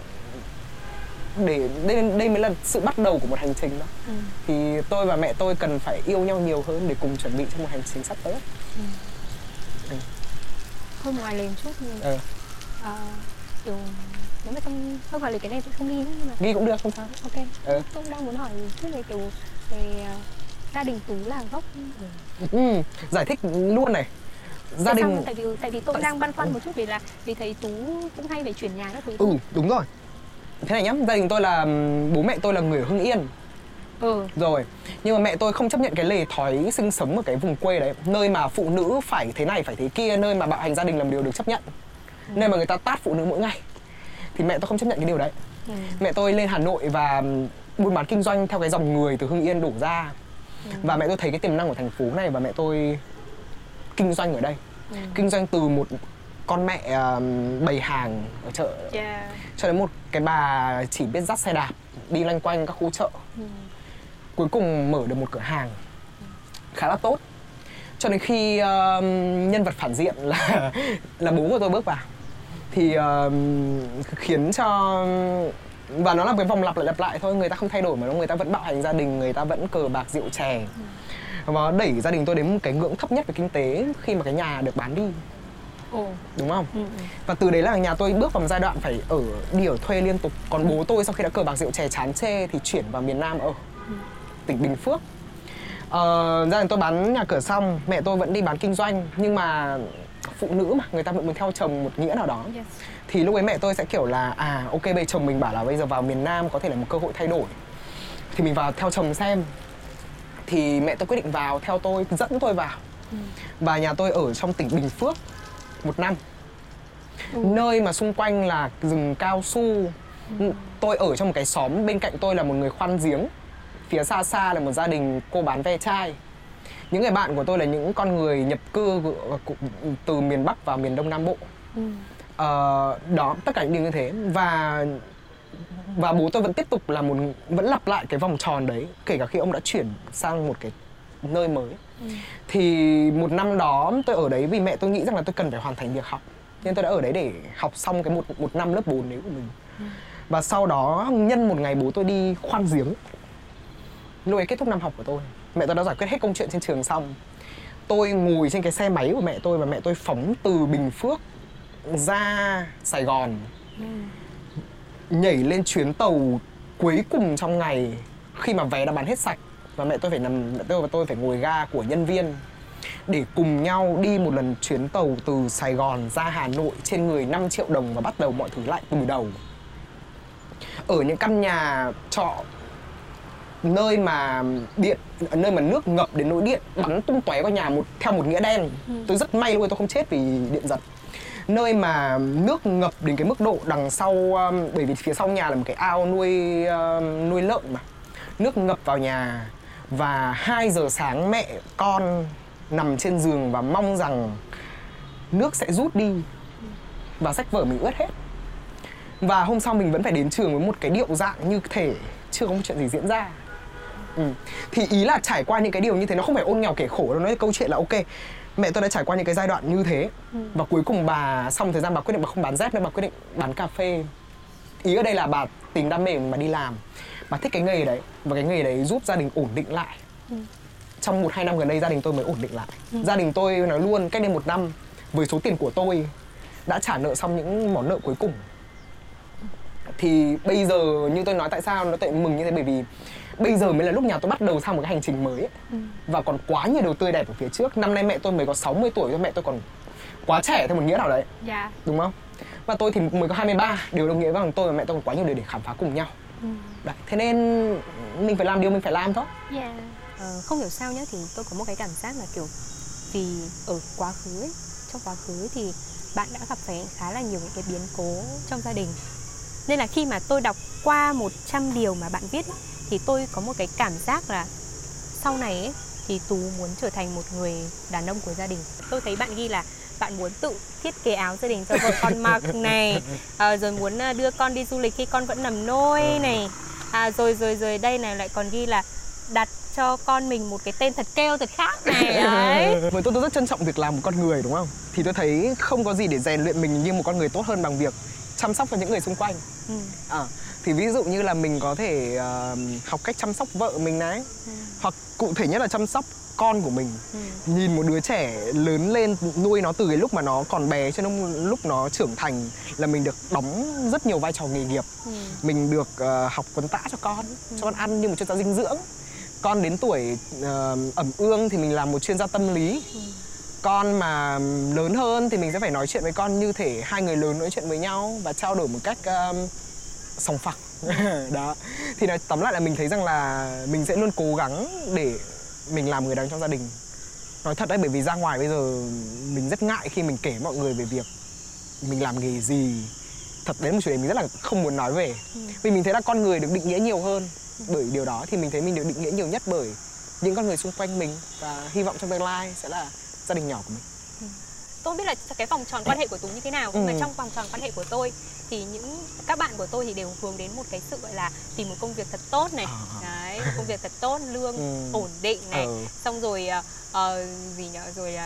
để đây đây mới là sự bắt đầu của một hành trình đó ừ. thì tôi và mẹ tôi cần phải yêu nhau nhiều hơn để cùng chuẩn bị cho một hành trình sắp tới ừ. Ừ. thôi ngoài liền chút thì ừ. à, kiểu nếu mà trong không phải là cái này tôi không ghi nữa nhưng mà ghi cũng được không sao ok ừ. tôi đang muốn hỏi chút về kiểu về uh, gia đình tú là gốc ừ, giải thích luôn này gia tại đình sao? tại vì tại vì tôi tại... đang băn khoăn một chút vì là vì thấy tú cũng hay phải chuyển nhà các thứ ừ đúng rồi thế này nhá gia đình tôi là bố mẹ tôi là người hưng yên Ừ. Rồi, nhưng mà mẹ tôi không chấp nhận cái lề thói sinh sống ở cái vùng quê đấy Nơi mà phụ nữ phải thế này, phải thế kia Nơi mà bạo hành gia đình làm điều được chấp nhận ừ. Nơi mà người ta tát phụ nữ mỗi ngày Thì mẹ tôi không chấp nhận cái điều đấy ừ. Mẹ tôi lên Hà Nội và buôn bán kinh doanh theo cái dòng người từ Hưng Yên đổ ra và mẹ tôi thấy cái tiềm năng của thành phố này và mẹ tôi kinh doanh ở đây ừ. kinh doanh từ một con mẹ uh, bày hàng ở chợ. Yeah. cho đến một cái bà chỉ biết dắt xe đạp đi loanh quanh các khu chợ. Ừ. cuối cùng mở được một cửa hàng. Khá là tốt. Cho đến khi uh, nhân vật phản diện là là bố của tôi bước vào thì uh, khiến cho và nó là cái vòng lặp lại lặp lại thôi người ta không thay đổi mà người ta vẫn bạo hành gia đình người ta vẫn cờ bạc rượu chè. Và đẩy gia đình tôi đến một cái ngưỡng thấp nhất về kinh tế khi mà cái nhà được bán đi Ồ. đúng không ừ, ừ. và từ đấy là nhà tôi bước vào một giai đoạn phải ở đi ở thuê liên tục còn bố tôi sau khi đã cờ bạc rượu chè chán chê thì chuyển vào miền nam ở ừ. tỉnh bình phước uh, gia đình tôi bán nhà cửa xong mẹ tôi vẫn đi bán kinh doanh nhưng mà phụ nữ mà người ta vẫn muốn theo chồng một nghĩa nào đó yes. thì lúc ấy mẹ tôi sẽ kiểu là à ok bây chồng mình bảo là bây giờ vào miền nam có thể là một cơ hội thay đổi thì mình vào theo chồng xem thì mẹ tôi quyết định vào theo tôi dẫn tôi vào ừ. và nhà tôi ở trong tỉnh bình phước một năm ừ. nơi mà xung quanh là rừng cao su ừ. tôi ở trong một cái xóm bên cạnh tôi là một người khoan giếng phía xa xa là một gia đình cô bán ve chai những người bạn của tôi là những con người nhập cư từ miền bắc vào miền đông nam bộ ừ. uh, đó tất cả những điều như thế và và bố tôi vẫn tiếp tục là một vẫn lặp lại cái vòng tròn đấy kể cả khi ông đã chuyển sang một cái nơi mới ừ. thì một năm đó tôi ở đấy vì mẹ tôi nghĩ rằng là tôi cần phải hoàn thành việc học. Nên tôi đã ở đấy để học xong cái một một năm lớp 4 đấy của mình. Ừ. và sau đó nhân một ngày bố tôi đi khoan giếng. Lúc ấy kết thúc năm học của tôi. Mẹ tôi đã giải quyết hết công chuyện trên trường xong. Tôi ngồi trên cái xe máy của mẹ tôi và mẹ tôi phóng từ bình phước ra sài gòn. Ừ. nhảy lên chuyến tàu cuối cùng trong ngày khi mà vé đã bán hết sạch và mẹ tôi phải nằm mẹ tôi và tôi phải ngồi ga của nhân viên để cùng nhau đi một lần chuyến tàu từ Sài Gòn ra Hà Nội trên người 5 triệu đồng và bắt đầu mọi thứ lại từ đầu. Ở những căn nhà trọ nơi mà điện nơi mà nước ngập đến nỗi điện bắn tung tóe qua nhà một theo một nghĩa đen ừ. tôi rất may luôn tôi không chết vì điện giật nơi mà nước ngập đến cái mức độ đằng sau um, bởi vì phía sau nhà là một cái ao nuôi uh, nuôi lợn mà nước ngập vào nhà và 2 giờ sáng mẹ con nằm trên giường và mong rằng nước sẽ rút đi. Và sách vở mình ướt hết. Và hôm sau mình vẫn phải đến trường với một cái điệu dạng như thể chưa có một chuyện gì diễn ra. Ừ. thì ý là trải qua những cái điều như thế nó không phải ôn nghèo kể khổ đâu nói câu chuyện là ok mẹ tôi đã trải qua những cái giai đoạn như thế. Ừ. và cuối cùng bà xong thời gian bà quyết định bà không bán dép nữa bà quyết định bán cà phê. Ý ở đây là bà tìm đam mê mà đi làm bà thích cái nghề đấy và cái nghề đấy giúp gia đình ổn định lại ừ. trong một hai năm gần đây gia đình tôi mới ổn định lại ừ. gia đình tôi nói luôn cách đây một năm với số tiền của tôi đã trả nợ xong những món nợ cuối cùng thì bây giờ như tôi nói tại sao nó tệ mừng như thế bởi vì bây giờ mới là lúc nhà tôi bắt đầu sang một cái hành trình mới ấy. Ừ. và còn quá nhiều điều tươi đẹp ở phía trước năm nay mẹ tôi mới có 60 tuổi cho mẹ tôi còn quá trẻ theo một nghĩa nào đấy dạ. đúng không và tôi thì mới có 23 điều đồng nghĩa với tôi và mẹ tôi còn quá nhiều điều để khám phá cùng nhau ừ. đấy thế nên mình phải làm điều mình phải làm thôi yeah. Dạ. ờ, không hiểu sao nhá thì tôi có một cái cảm giác là kiểu vì ở quá khứ ấy, trong quá khứ thì bạn đã gặp phải khá là nhiều những cái biến cố trong gia đình nên là khi mà tôi đọc qua 100 điều mà bạn viết thì tôi có một cái cảm giác là sau này ấy, thì tú muốn trở thành một người đàn ông của gia đình tôi thấy bạn ghi là bạn muốn tự thiết kế áo gia đình cho vợ con mặc này. À, rồi muốn à, đưa con đi du lịch khi con vẫn nằm nôi ừ. này. À, rồi rồi rồi đây này lại còn ghi là đặt cho con mình một cái tên thật kêu thật khác này. Đấy. Với tôi tôi rất trân trọng việc làm một con người đúng không? Thì tôi thấy không có gì để rèn luyện mình như một con người tốt hơn bằng việc chăm sóc cho những người xung quanh. Ừ. à, thì ví dụ như là mình có thể uh, học cách chăm sóc vợ mình đấy ừ. hoặc cụ thể nhất là chăm sóc con của mình ừ. nhìn một đứa trẻ lớn lên nuôi nó từ cái lúc mà nó còn bé cho đến lúc nó trưởng thành là mình được đóng rất nhiều vai trò nghề nghiệp ừ. mình được uh, học quấn tã cho con ừ. cho con ăn như một chuyên gia dinh dưỡng con đến tuổi uh, ẩm ương thì mình làm một chuyên gia tâm lý ừ. con mà lớn hơn thì mình sẽ phải nói chuyện với con như thể hai người lớn nói chuyện với nhau và trao đổi một cách uh, sòng phẳng đó thì nói tóm lại là mình thấy rằng là mình sẽ luôn cố gắng để mình làm người đàn trong gia đình nói thật đấy bởi vì ra ngoài bây giờ mình rất ngại khi mình kể mọi người về việc mình làm nghề gì thật đến một chủ đề mình rất là không muốn nói về ừ. vì mình thấy là con người được định nghĩa nhiều hơn ừ. bởi điều đó thì mình thấy mình được định nghĩa nhiều nhất bởi những con người xung quanh mình và hy vọng trong tương lai sẽ là gia đình nhỏ của mình. Tôi biết là cái vòng tròn quan hệ của tú như thế nào nhưng ừ. mà trong vòng tròn quan hệ của tôi thì những các bạn của tôi thì đều hướng đến một cái sự gọi là tìm một công việc thật tốt này à. đấy một công việc thật tốt lương ừ. ổn định này ừ. xong rồi uh, gì nhở rồi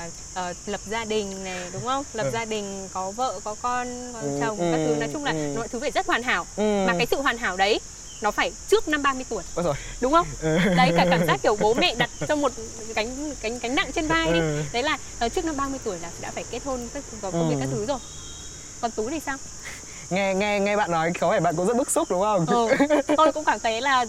uh, lập gia đình này đúng không lập ừ. gia đình có vợ có con có ừ. chồng ừ. các thứ nói chung là ừ. mọi thứ phải rất hoàn hảo ừ. mà cái sự hoàn hảo đấy nó phải trước năm 30 tuổi Ôi rồi. đúng không ừ. đấy cả cảm giác kiểu bố mẹ đặt cho một cánh cánh cánh nặng trên vai đi ừ. đấy là uh, trước năm 30 tuổi là đã phải kết hôn có công việc ừ. các thứ rồi còn tú thì sao nghe nghe nghe bạn nói có vẻ bạn cũng rất bức xúc đúng không ừ. tôi cũng cảm thấy là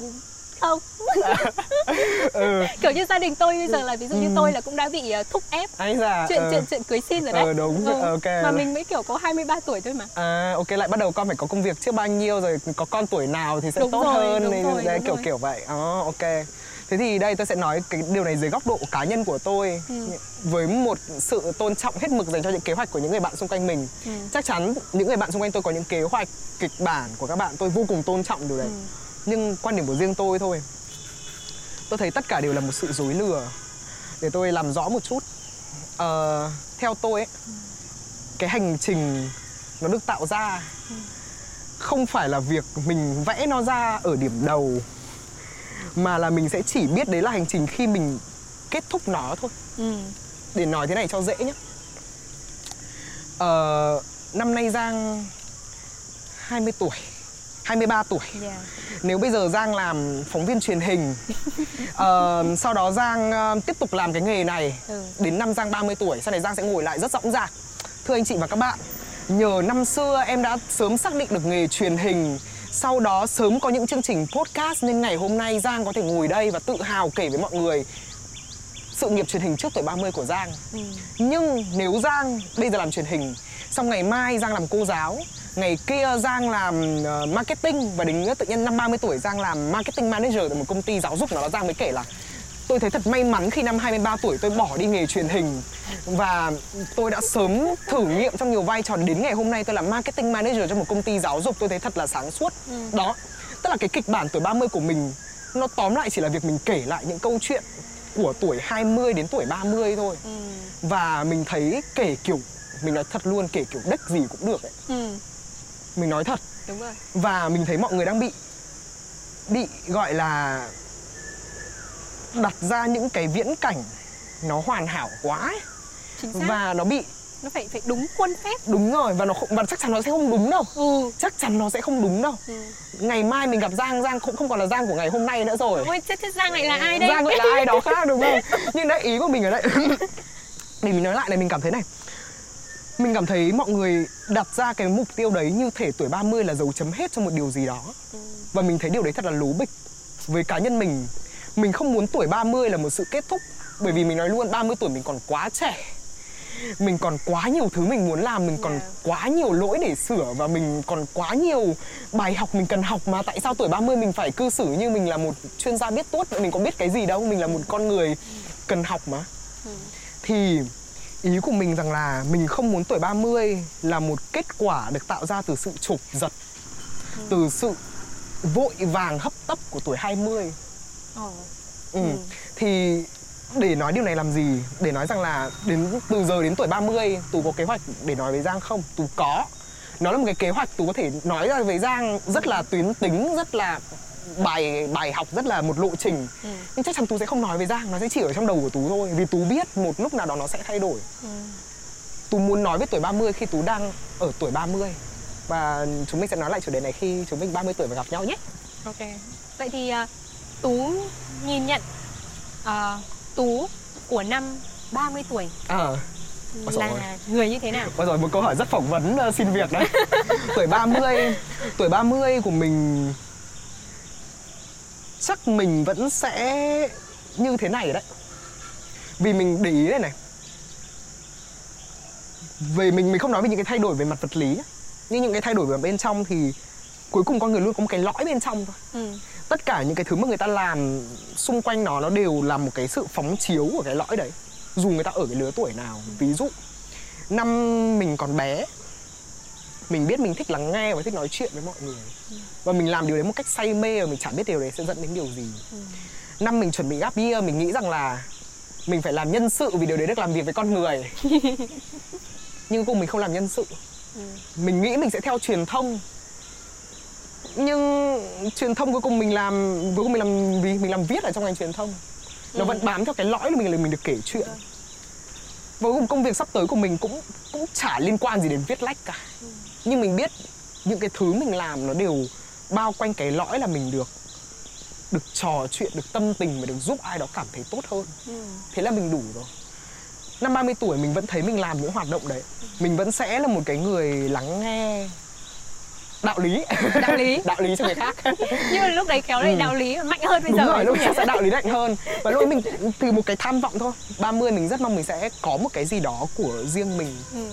không ừ. kiểu như gia đình tôi bây giờ là ví dụ như ừ. tôi là cũng đã bị uh, thúc ép Anh dạ, chuyện ừ. chuyện chuyện cưới xin rồi đấy ừ, đúng ừ. ok mà mình mới kiểu có 23 tuổi thôi mà à ok lại bắt đầu con phải có công việc trước bao nhiêu rồi có con tuổi nào thì sẽ đúng tốt rồi, hơn đúng rồi, đấy, đúng kiểu rồi. kiểu vậy oh, ok thế thì đây tôi sẽ nói cái điều này dưới góc độ cá nhân của tôi ừ. với một sự tôn trọng hết mực dành cho những kế hoạch của những người bạn xung quanh mình ừ. chắc chắn những người bạn xung quanh tôi có những kế hoạch kịch bản của các bạn tôi vô cùng tôn trọng điều đấy ừ nhưng quan điểm của riêng tôi thôi. Tôi thấy tất cả đều là một sự dối lừa. Để tôi làm rõ một chút. Uh, theo tôi ấy cái hành trình nó được tạo ra không phải là việc mình vẽ nó ra ở điểm đầu mà là mình sẽ chỉ biết đấy là hành trình khi mình kết thúc nó thôi. Ừ. để nói thế này cho dễ nhé. Uh, năm nay giang 20 tuổi 23 tuổi yeah. Nếu bây giờ Giang làm phóng viên truyền hình uh, Sau đó Giang uh, tiếp tục làm cái nghề này ừ. Đến năm Giang 30 tuổi Sau này Giang sẽ ngồi lại rất rõng rạc Thưa anh chị và các bạn Nhờ năm xưa em đã sớm xác định được nghề truyền hình Sau đó sớm có những chương trình podcast Nên ngày hôm nay Giang có thể ngồi đây và tự hào kể với mọi người sự nghiệp truyền hình trước tuổi 30 của Giang ừ. Nhưng nếu Giang bây giờ làm truyền hình Xong ngày mai Giang làm cô giáo ngày kia Giang làm uh, marketing và đến tự nhiên năm 30 tuổi Giang làm marketing manager tại một công ty giáo dục nào đó Giang mới kể là tôi thấy thật may mắn khi năm 23 tuổi tôi bỏ đi nghề truyền hình và tôi đã sớm thử nghiệm trong nhiều vai trò. Đến ngày hôm nay tôi làm marketing manager cho một công ty giáo dục tôi thấy thật là sáng suốt. Ừ. đó. Tức là cái kịch bản tuổi 30 của mình nó tóm lại chỉ là việc mình kể lại những câu chuyện của tuổi 20 đến tuổi 30 thôi. Ừ. và mình thấy kể kiểu mình nói thật luôn kể kiểu đếch gì cũng được ấy. Ừ mình nói thật. Đúng rồi. Và mình thấy mọi người đang bị bị gọi là đặt ra những cái viễn cảnh nó hoàn hảo quá ấy. Chính xác. và nó bị nó phải phải đúng khuôn phép. Đúng rồi và nó và chắc chắn nó sẽ không đúng đâu. Ừ. chắc chắn nó sẽ không đúng đâu. Ừ. ngày mai mình gặp giang giang cũng không còn là giang của ngày hôm nay nữa rồi. Ôi thế, thế giang lại là ai đây? Giang lại là ai đó khác đúng không? Nhưng đấy ý của mình ở đây. Để mình nói lại này mình cảm thấy này mình cảm thấy mọi người đặt ra cái mục tiêu đấy như thể tuổi 30 là dấu chấm hết cho một điều gì đó ừ. Và mình thấy điều đấy thật là lố bịch Với cá nhân mình, mình không muốn tuổi 30 là một sự kết thúc Bởi vì mình nói luôn 30 tuổi mình còn quá trẻ mình còn quá nhiều thứ mình muốn làm mình còn yeah. quá nhiều lỗi để sửa và mình còn quá nhiều bài học mình cần học mà tại sao tuổi 30 mình phải cư xử như mình là một chuyên gia biết tốt mình có biết cái gì đâu mình là một con người cần học mà ừ. thì ý của mình rằng là mình không muốn tuổi 30 là một kết quả được tạo ra từ sự chụp giật ừ. từ sự vội vàng hấp tấp của tuổi 20 ừ. Ừ. thì để nói điều này làm gì để nói rằng là đến từ giờ đến tuổi 30 tú có kế hoạch để nói với giang không tú có nó là một cái kế hoạch tú có thể nói ra với giang rất là tuyến tính rất là bài bài học rất là một lộ trình ừ. nhưng chắc chắn tú sẽ không nói với giang nó sẽ chỉ ở trong đầu của tú thôi vì tú biết một lúc nào đó nó sẽ thay đổi ừ. tú muốn nói với tuổi 30 khi tú đang ở tuổi 30 và chúng mình sẽ nói lại chủ đề này khi chúng mình 30 tuổi và gặp nhau nhé ok vậy thì uh, tú nhìn nhận uh, tú của năm 30 tuổi à là rồi. người như thế nào? Bây rồi một câu hỏi rất phỏng vấn uh, xin việc đấy. tuổi 30 tuổi 30 của mình chắc mình vẫn sẽ như thế này đấy. Vì mình để ý đây này. Về mình mình không nói về những cái thay đổi về mặt vật lý nhưng những cái thay đổi về bên trong thì cuối cùng con người luôn có một cái lõi bên trong thôi. Ừ. tất cả những cái thứ mà người ta làm xung quanh nó nó đều là một cái sự phóng chiếu của cái lõi đấy. Dù người ta ở cái lứa tuổi nào. Ví dụ năm mình còn bé mình biết mình thích lắng nghe và thích nói chuyện với mọi người ừ. và mình làm điều đấy một cách say mê và mình chẳng biết điều đấy sẽ dẫn đến điều gì ừ. năm mình chuẩn bị gap year mình nghĩ rằng là mình phải làm nhân sự vì điều đấy được làm việc với con người nhưng cùng mình không làm nhân sự ừ. mình nghĩ mình sẽ theo truyền thông nhưng truyền thông cuối cùng mình làm cuối cùng mình làm vì mình làm viết ở trong ngành truyền thông nó ừ. vẫn bám theo cái lõi của mình là mình được kể chuyện ừ. và cuối cùng công việc sắp tới của mình cũng cũng chả liên quan gì đến viết lách cả ừ nhưng mình biết những cái thứ mình làm nó đều bao quanh cái lõi là mình được được trò chuyện được tâm tình và được giúp ai đó cảm thấy tốt hơn. Ừ. thế là mình đủ rồi. Năm 30 tuổi mình vẫn thấy mình làm những hoạt động đấy. Mình vẫn sẽ là một cái người lắng nghe đạo lý. Đạo lý. Đạo lý cho người khác. Nhưng lúc đấy kéo lại ừ. đạo lý mạnh hơn bây Đúng giờ rồi lúc sẽ đạo lý mạnh hơn. Và lúc mình từ một cái tham vọng thôi. 30 mình rất mong mình sẽ có một cái gì đó của riêng mình. Ừ.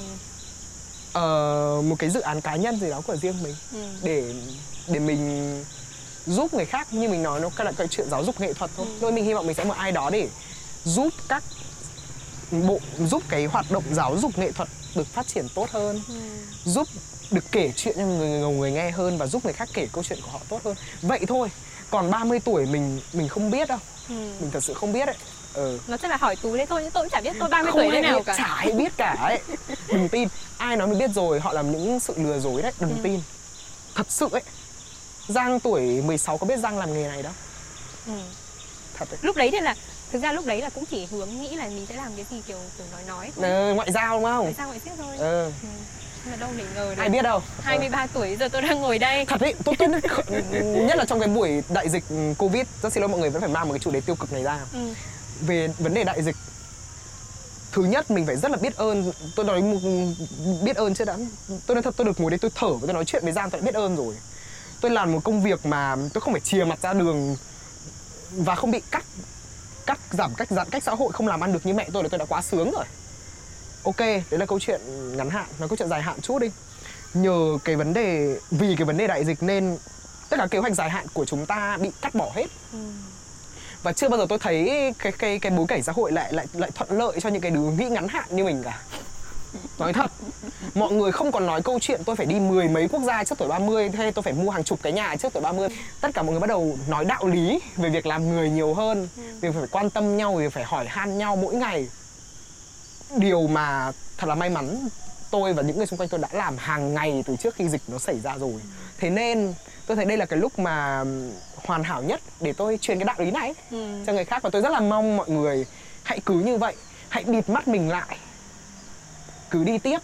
ờ, một cái dự án cá nhân gì đó của riêng mình ừ. để để mình giúp người khác như mình nói nó là cái chuyện giáo dục nghệ thuật thôi ừ. mình hy vọng mình sẽ một ai đó để giúp các bộ giúp cái hoạt động giáo dục nghệ thuật được phát triển tốt hơn ừ. giúp được kể chuyện cho người, người người nghe hơn và giúp người khác kể câu chuyện của họ tốt hơn vậy thôi còn 30 tuổi mình mình không biết đâu ừ. mình thật sự không biết đấy ừ. nó chắc là hỏi tú đấy thôi nhưng tôi cũng chả biết tôi 30 không tuổi thế nào cả chả ai biết cả ấy đừng tin ai nói mình biết rồi họ làm những sự lừa dối đấy đừng ừ. tin thật sự ấy Giang tuổi 16 có biết Giang làm nghề này đâu ừ. thật đấy lúc đấy thì là thực ra lúc đấy là cũng chỉ hướng nghĩ là mình sẽ làm cái gì kiểu kiểu nói nói thôi. Ừ, ngoại giao đúng không ngoại giao ngoại giao thôi ừ. ừ mà đâu để ngờ được. Ai biết đâu 23 ừ. tuổi giờ tôi đang ngồi đây Thật đấy, tôi, tôi nhất là trong cái buổi đại dịch Covid Rất xin lỗi mọi người vẫn phải mang một cái chủ đề tiêu cực này ra ừ. Về vấn đề đại dịch. Thứ nhất, mình phải rất là biết ơn, Tôi nói biết ơn chứ đã? Tôi nói thật, tôi được ngồi đây tôi thở và tôi nói chuyện với Giang, tôi đã biết ơn rồi. Tôi làm một công việc mà tôi không phải chìa mặt ra đường Và không bị cắt cắt giảm cách, giãn cách xã hội, không làm ăn được như mẹ tôi là tôi đã quá sướng rồi. Ok, đấy là câu chuyện ngắn hạn, nói câu chuyện dài hạn chút đi. Nhờ cái vấn đề, vì cái vấn đề đại dịch nên tất cả kế hoạch dài hạn của chúng ta bị cắt bỏ hết. Ừ và chưa bao giờ tôi thấy cái cái cái bối cảnh xã hội lại lại lại thuận lợi cho những cái đứa nghĩ ngắn hạn như mình cả. Nói thật, mọi người không còn nói câu chuyện tôi phải đi mười mấy quốc gia trước tuổi 30 hay tôi phải mua hàng chục cái nhà trước tuổi 30 tất cả mọi người bắt đầu nói đạo lý về việc làm người nhiều hơn, vì về phải quan tâm nhau về phải hỏi han nhau mỗi ngày. Điều mà thật là may mắn, tôi và những người xung quanh tôi đã làm hàng ngày từ trước khi dịch nó xảy ra rồi. Thế nên tôi thấy đây là cái lúc mà hoàn hảo nhất để tôi truyền cái đạo lý này ừ. cho người khác và tôi rất là mong mọi người hãy cứ như vậy hãy bịt mắt mình lại cứ đi tiếp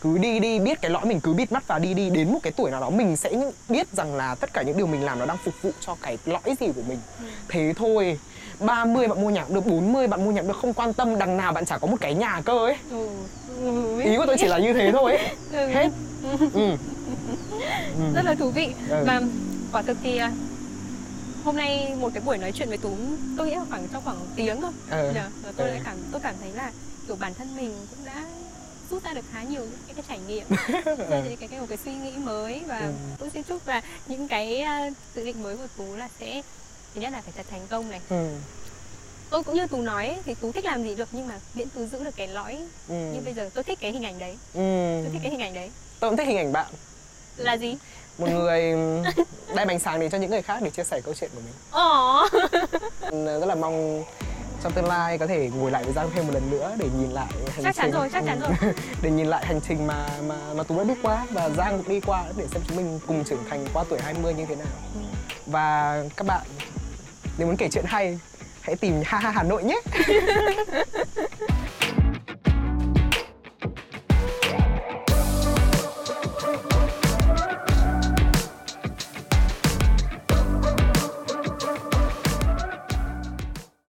cứ đi đi biết cái lõi mình cứ bịt mắt và đi đi đến một cái tuổi nào đó mình sẽ biết rằng là tất cả những điều mình làm nó đang phục vụ cho cái lõi gì của mình ừ. thế thôi 30 bạn mua nhà cũng được 40 bạn mua nhà cũng được không quan tâm đằng nào bạn chả có một cái nhà cơ ấy ừ. Ừ. ý của tôi chỉ là như thế thôi ấy ừ. hết ừ. ừ. rất là thú vị ừ. và quả thực thì à, hôm nay một cái buổi nói chuyện với tú tôi nghĩ là khoảng trong khoảng tiếng thôi ừ. Và tôi ừ. lại cảm tôi cảm thấy là kiểu bản thân mình cũng đã rút ra được khá nhiều những cái, cái trải nghiệm cái, cái, cái một cái suy nghĩ mới và ừ. tôi xin chúc là những cái uh, dự định mới của tú là sẽ thứ nhất là phải thật thành công này ừ. tôi cũng như tú nói thì tú thích làm gì được nhưng mà miễn tú giữ được cái lõi ừ. như bây giờ tôi thích cái hình ảnh đấy ừ. tôi thích cái hình ảnh đấy tôi cũng thích hình ảnh bạn là gì? Một người đem ánh sáng đến cho những người khác để chia sẻ câu chuyện của mình. Ồ. rất là mong trong tương lai có thể ngồi lại với Giang thêm một lần nữa để nhìn lại hành chắc chắn rồi chắc chắn rồi. Để nhìn lại hành trình mà mà mà tú đã đi qua và Giang cũng đi qua để xem chúng mình cùng trưởng thành qua tuổi 20 như thế nào. Ừ. và các bạn nếu muốn kể chuyện hay hãy tìm ha ha Hà Nội nhé